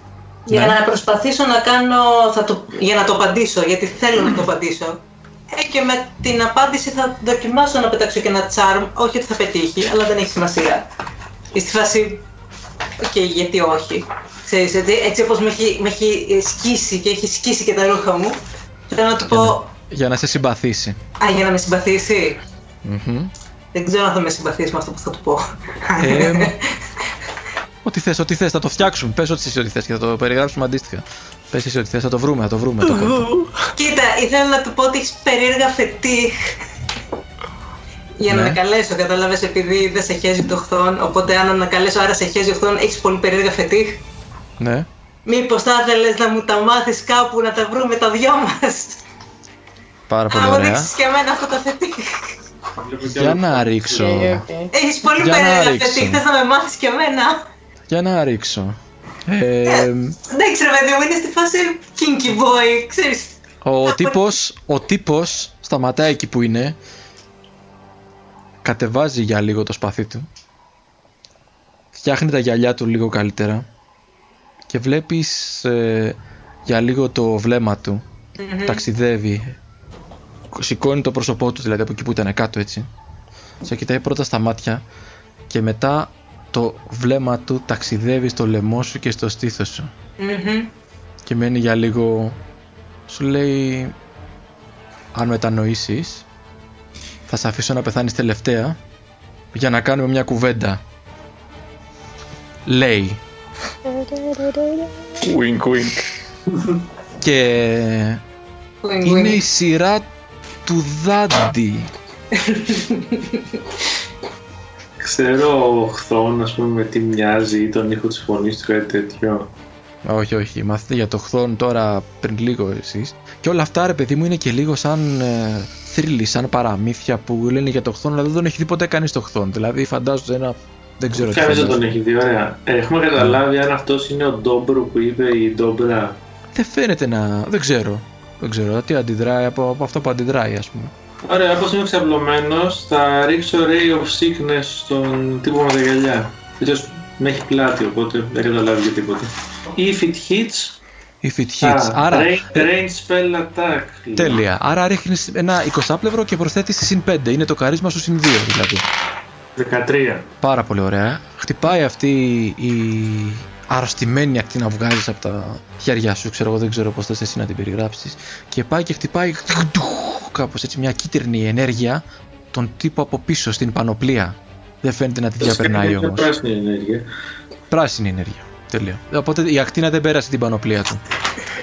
για Ναι. να προσπαθήσω να κάνω, θα το, για να το απαντήσω, γιατί θέλω να το απαντήσω. Ε, και με την απάντηση θα δοκιμάσω να πετάξω και ένα charm, όχι ότι θα πετύχει, αλλά δεν έχει σημασία. Και στη φάση, οκ, γιατί όχι. Ξέρεις, έτσι, έτσι όπως με έχει, με έχει σκίσει και έχει σκίσει και τα ρούχα μου, θέλω να του πω, Για να σε συμπαθήσει. α, για να με συμπαθήσει; Μμμ. Δεν ξέρω αν θα με συμπαθήσει με αυτό που θα του πω. Ε, Ό,τι θες, ό,τι θες, θα το φτιάξουμε. Πες ό,τι εσύ ό,τι θες και θα το περιγράψουμε αντίστοιχα. Πες εσύ ό,τι θες, θα το βρούμε, θα το βρούμε. Το κόλπο. Κοίτα, ήθελα να του πω ότι έχεις περίεργα φετί. Για να Ναι. ανακαλέσω, κατάλαβες, επειδή δεν σε χέζει το χθόν. Οπότε, αν ανακαλέσω, άρα σε χέζει ο χθόν, έχεις πολύ περίεργα φετί. ναι. Μήπως θα ήθελες να μου τα μάθεις κάπου να τα βρούμε τα δυο μας; Πάρα πολύ Να μου ωραία. δείξεις και εμένα αυτό το φετί. Για να ρίξω. Έχεις πολύ Για να περίεργα ρίξω. φετί, θες να με μάθεις και εμένα; Για να ρίξω. Ε, Δεν ξέρω, παιδί μου, είναι στη φάση kinky boy, ξέρεις. ο τύπος, ο τύπος σταματάει εκεί που είναι. Κατεβάζει για λίγο το σπαθί του. Φτιάχνει τα γυαλιά του λίγο καλύτερα. Και βλέπεις ε, για λίγο το βλέμμα του. Ταξιδεύει. Σηκώνει το πρόσωπό του δηλαδή από εκεί που ήταν κάτω έτσι. Σε κοιτάει πρώτα στα μάτια και μετά το βλέμμα του ταξιδεύει στο λαιμό σου και στο στήθος σου. Μμμ. Και μένει για λίγο. Σου λέει. Αν μετανοήσεις θα σε αφήσω να πεθάνεις τελευταία για να κάνουμε μια κουβέντα. Λέει. Wink, wink. Και Wing, είναι wing. η σειρά του Δάντι. Ξέρω ο Χθόν, ας πούμε, με τι μοιάζει ή τον ήχο της φωνής του κάτι τέτοιο. Όχι, όχι. Μάθετε για το χθόν τώρα πριν λίγο εσείς. Και όλα αυτά, ρε παιδί μου, είναι και λίγο σαν ε, θρύλοι, σαν παραμύθια που λένε για το χθόν, αλλά δεν τον έχει δει ποτέ κανείς το χθόν. Δηλαδή, φαντάζομαι ένα. Δεν ξέρω τι. Κανείς δεν τον φαντάζομαι. έχει δει, ωραία. Ε, Έχουμε καταλάβει αν αυτός είναι ο Ντόμπρο που είπε η Ντόμπρα. Δεν φαίνεται να. Δεν ξέρω. Δεν ξέρω. Τι αντιδράει από, από αυτό που αντιδράει, ας πούμε. Ωραία, όπως είμαι ξαπλωμένος, θα ρίξω Ray of Sickness στον τύπο με τα γυαλιά. Αυτός με έχει πλάτη, οπότε δεν καταλάβει για τίποτα. If it hits, If it hits. α, Άρα. range, range spell attack. λέει. Τέλεια. Άρα ρίχνεις ένα 20 πλευρό και προσθέτεις τη συν 5. Είναι το καρίσμα σου συν 2 δηλαδή. 13. Πάρα πολύ ωραία. Χτυπάει αυτή η αρρωστημένη ακτή να βγάζεις από τα χέρια σου. Ξέρω εγώ, δεν ξέρω πώς θες εσύ να την περιγράψεις. Και πάει και χτυπάει κάπως έτσι μια κίτρινη ενέργεια τον τύπο από πίσω στην πανοπλία. Δεν φαίνεται να τη διαπερνάει Είναι όμως. πράσινη ενέργεια. Πράσινη ενέργεια. Τέλεια. Οπότε η ακτίνα δεν πέρασε την πανοπλία του.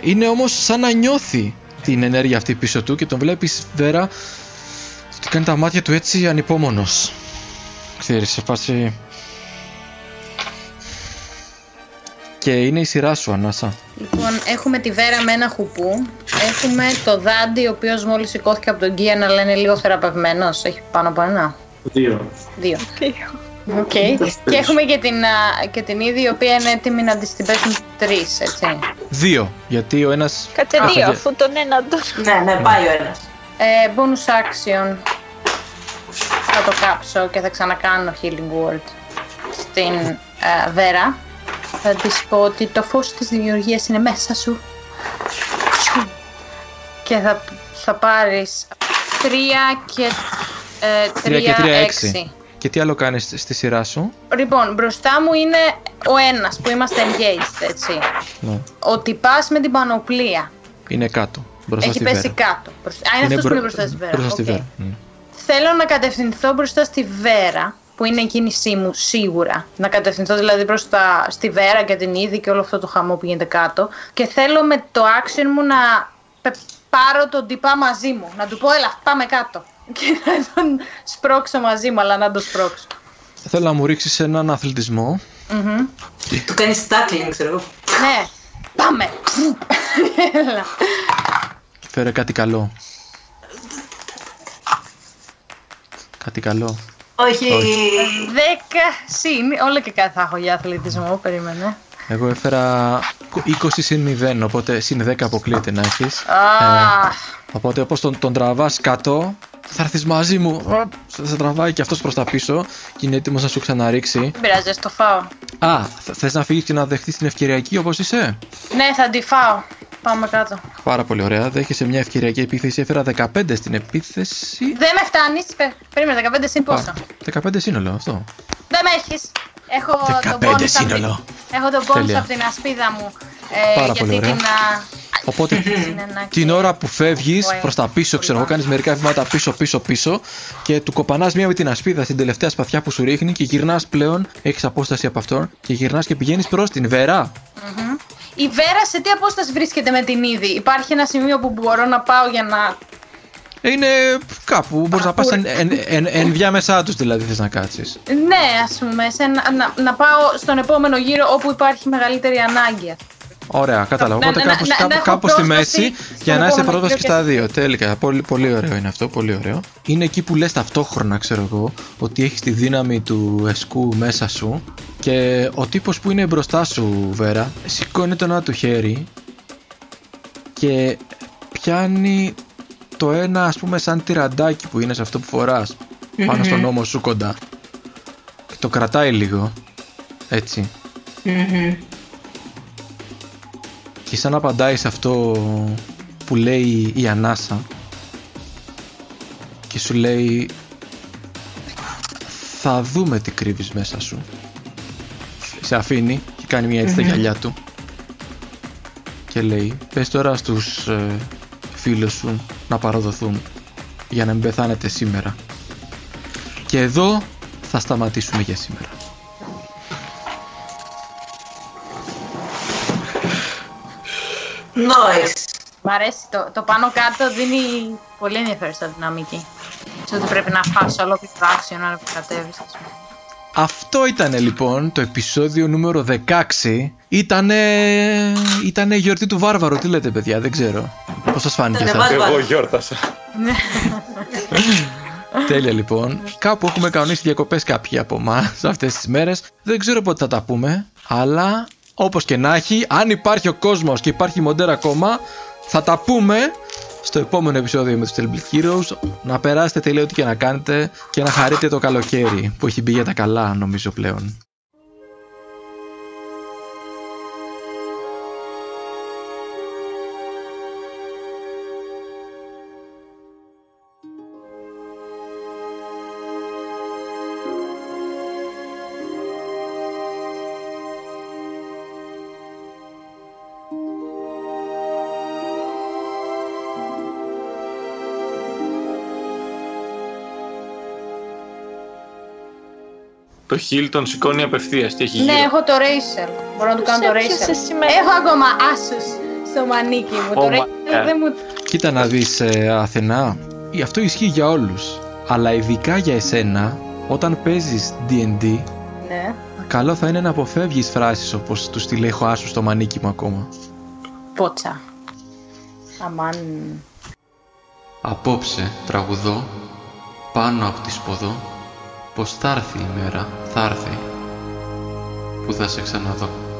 Είναι όμως σαν να νιώθει την ενέργεια αυτή πίσω του και τον βλέπει βέρα ότι κάνει τα μάτια του έτσι ανυπόμονος. Ξέρεις, σε φάση. Και είναι η σειρά σου, Ανάσα. Λοιπόν, έχουμε τη Βέρα με ένα χουπού. Έχουμε το Δάντι, ο οποίος μόλις σηκώθηκε από τον Κίαν, αλλά είναι λίγο θεραπευμένος. Έχει πάνω από ένα. Δύο. Δύο. Οκ. Και έχουμε και την, α, και την ίδια, η οποία είναι έτοιμη να της την πέσουν τρεις, έτσι. Δύο. Γιατί ο ένας. Κάτσε Α, δύο, παιδιά. αφού τον ένα τον. Ναι, ναι, πάει ο ένας. Ε, bonus action. Θα το κάψω και θα ξανακάνω healing word στην ε, Βέρα. Θα της πω ότι το φως της δημιουργίας είναι μέσα σου. Και θα, θα πάρεις τρία και ε, Τρία και τρία, τρία, έξι. έξι. Και τι άλλο κάνεις στη σειρά σου; Λοιπόν, μπροστά μου είναι ο ένας που είμαστε engaged, έτσι. Ναι. Ο τυπάς με την πανοπλία. Είναι κάτω. Μπροστά Έχει στη πέσει Βέρα. κάτω. Μπροστά- Α, είναι, αυτός που μπρο- είναι μπροστά στη Βέρα. Μπροστά στη Οκ. Βέρα. Μμ. Θέλω να κατευθυνθώ μπροστά στη Βέρα, που είναι η κίνησή μου σίγουρα. Να κατευθυνθώ δηλαδή μπροστά στη Βέρα και την είδη και όλο αυτό το χαμό που γίνεται κάτω. Και θέλω με το action μου να πε- πάρω τον τυπά μαζί μου. Να του πω, έλα, πάμε κάτω. Και να τον σπρώξω μαζί μου, αλλά να τον σπρώξω. Θέλω να μου ρίξεις έναν αθλητισμό. Μμμ. Του κάνεις tackling, ξέρω εγώ. Ναι, πάμε. Έλα. Φέρε κάτι καλό. Κάτι καλό. Όχι. Δέκα συν, όλα και κάτι θα έχω για αθλητισμό, περίμενε. Εγώ έφερα 20 συν 0, οπότε συν 10 αποκλείεται να έχεις. Α, Οπότε όπως τον, τον τραβάς κάτω, θα έρθεις μαζί μου. Οπ, Θα σε τραβάει και αυτός προς τα πίσω και είναι έτοιμος να σου ξαναρίξει. δεν πειράζει, ας το φάω. Α, θες να φύγεις και να δεχτείς την ευκαιριακή όπως είσαι; Ναι, θα τη φάω. Πάμε κάτω. Πάρα πολύ ωραία. Δέχεσαι μια ευκαιριακή επίθεση. Έφερα 15 στην επίθεση. Δεν με φτάνεις. Περίμενε, 15 συν πόσο; Α, 15 σύνολο αυτό. Δεν με έχεις. Έχω 15 τον bonus σύνολο. Από την, έχω τον bonus Τέλεια. από την ασπίδα μου. Ε, Πάρα γιατί πολύ ωραία. την. α, Οπότε συνεννά- την ώρα που φεύγεις Ωραία. προς τα πίσω, ξέρω εγώ, κάνεις μερικά βήματα πίσω, πίσω, πίσω και του κοπανάς μία με την ασπίδα στην τελευταία σπαθιά που σου ρίχνει και γυρνάς πλέον. Έχεις απόσταση από αυτόν και γυρνάς και πηγαίνεις προς την Βέρα. Μμμ. Η Βέρα σε τι απόσταση βρίσκεται με την είδη; Υπάρχει ένα σημείο που μπορώ να πάω για να. Είναι κάπου, μπορείς να πας εν, εν, εν, ενδιάμεσά τους δηλαδή θες να κάτσεις. Ναι, ας πούμε, σε ένα- να, να πάω στον επόμενο γύρο όπου υπάρχει μεγαλύτερη ανάγκη. Ωραία, κατάλαβα. Να- Οπότε να- κάπου, να- να κάπου, έχω κάπου στη πρόσβαση μέση στον για να είσαι επόμενο πρόσβαση και γύρο στα δύο. Τέλεικα. Πολύ, πολύ ωραίο είναι αυτό. Πολύ ωραίο. Είναι εκεί που λες ταυτόχρονα, ξέρω εγώ, ότι έχεις τη δύναμη του εσκού μέσα σου και ο τύπος που είναι μπροστά σου, Βέρα, σηκώνει το ένα του χέρι και πιάνει το ένα, ας πούμε, σαν τυραντάκι που είναι σε αυτό που φοράς πάνω στον ώμο σου κοντά. Και το κρατάει λίγο. Έτσι. Και σαν απαντάει σε αυτό που λέει η Ανάσα και σου λέει θα δούμε τι κρύβεις μέσα σου. Σε αφήνει και κάνει μια έτσι στα γυαλιά του και λέει πες τώρα στους ε, φίλους σου να παραδοθούν για να μην πεθάνετε σήμερα. Και εδώ θα σταματήσουμε για σήμερα. Nice. Μ' αρέσει. Το, το πάνω κάτω δίνει πολύ ενδιαφέρουσα δυναμική. Σε ότι πρέπει να φας ολόκληρο το action ώρα που κατέβεις. ας πούμε. Αυτό ήταν λοιπόν το επεισόδιο νούμερο 16. Ήτανε... Ήτανε γιορτή του Βάρβαρου. Τι λέτε παιδιά, δεν ξέρω. Πώς σας φάνηκε Ήτανε εσάς; βάρβαρο. Εγώ γιόρτασα. Τέλεια λοιπόν. Κάπου έχουμε κανονίσει διακοπές κάποιοι από εμάς αυτές τις μέρες. Δεν ξέρω πότε θα τα πούμε. Αλλά όπως και να έχει, αν υπάρχει ο κόσμος και υπάρχει μοντέρα ακόμα, θα τα πούμε στο επόμενο επεισόδιο με τους Teleblit Heroes. Να περάσετε τελείω ό,τι και να κάνετε και να χαρείτε το καλοκαίρι που έχει μπει για τα καλά νομίζω πλέον. το Hilton σηκώνει απευθείας. Τι έχει Ναι, έχω το Racer. Μπορώ να του κάνω το Racer. Έχω ακόμα Asus στο μανίκι μου. Oh, το Racer ε. δεν. Κοίτα να δεις, ε, Αυτό ισχύει για όλους. Αλλά ειδικά για εσένα, όταν παίζεις DD. Ναι. Καλό θα είναι να αποφεύγεις φράσεις όπως τους τη έχω άσου στο μανίκι μου ακόμα. Πότσα. Αμάν. Απόψε τραγουδό πάνω από τη σποδό πως θα έρθει η μέρα, θα έρθει, που θα σε ξαναδώ.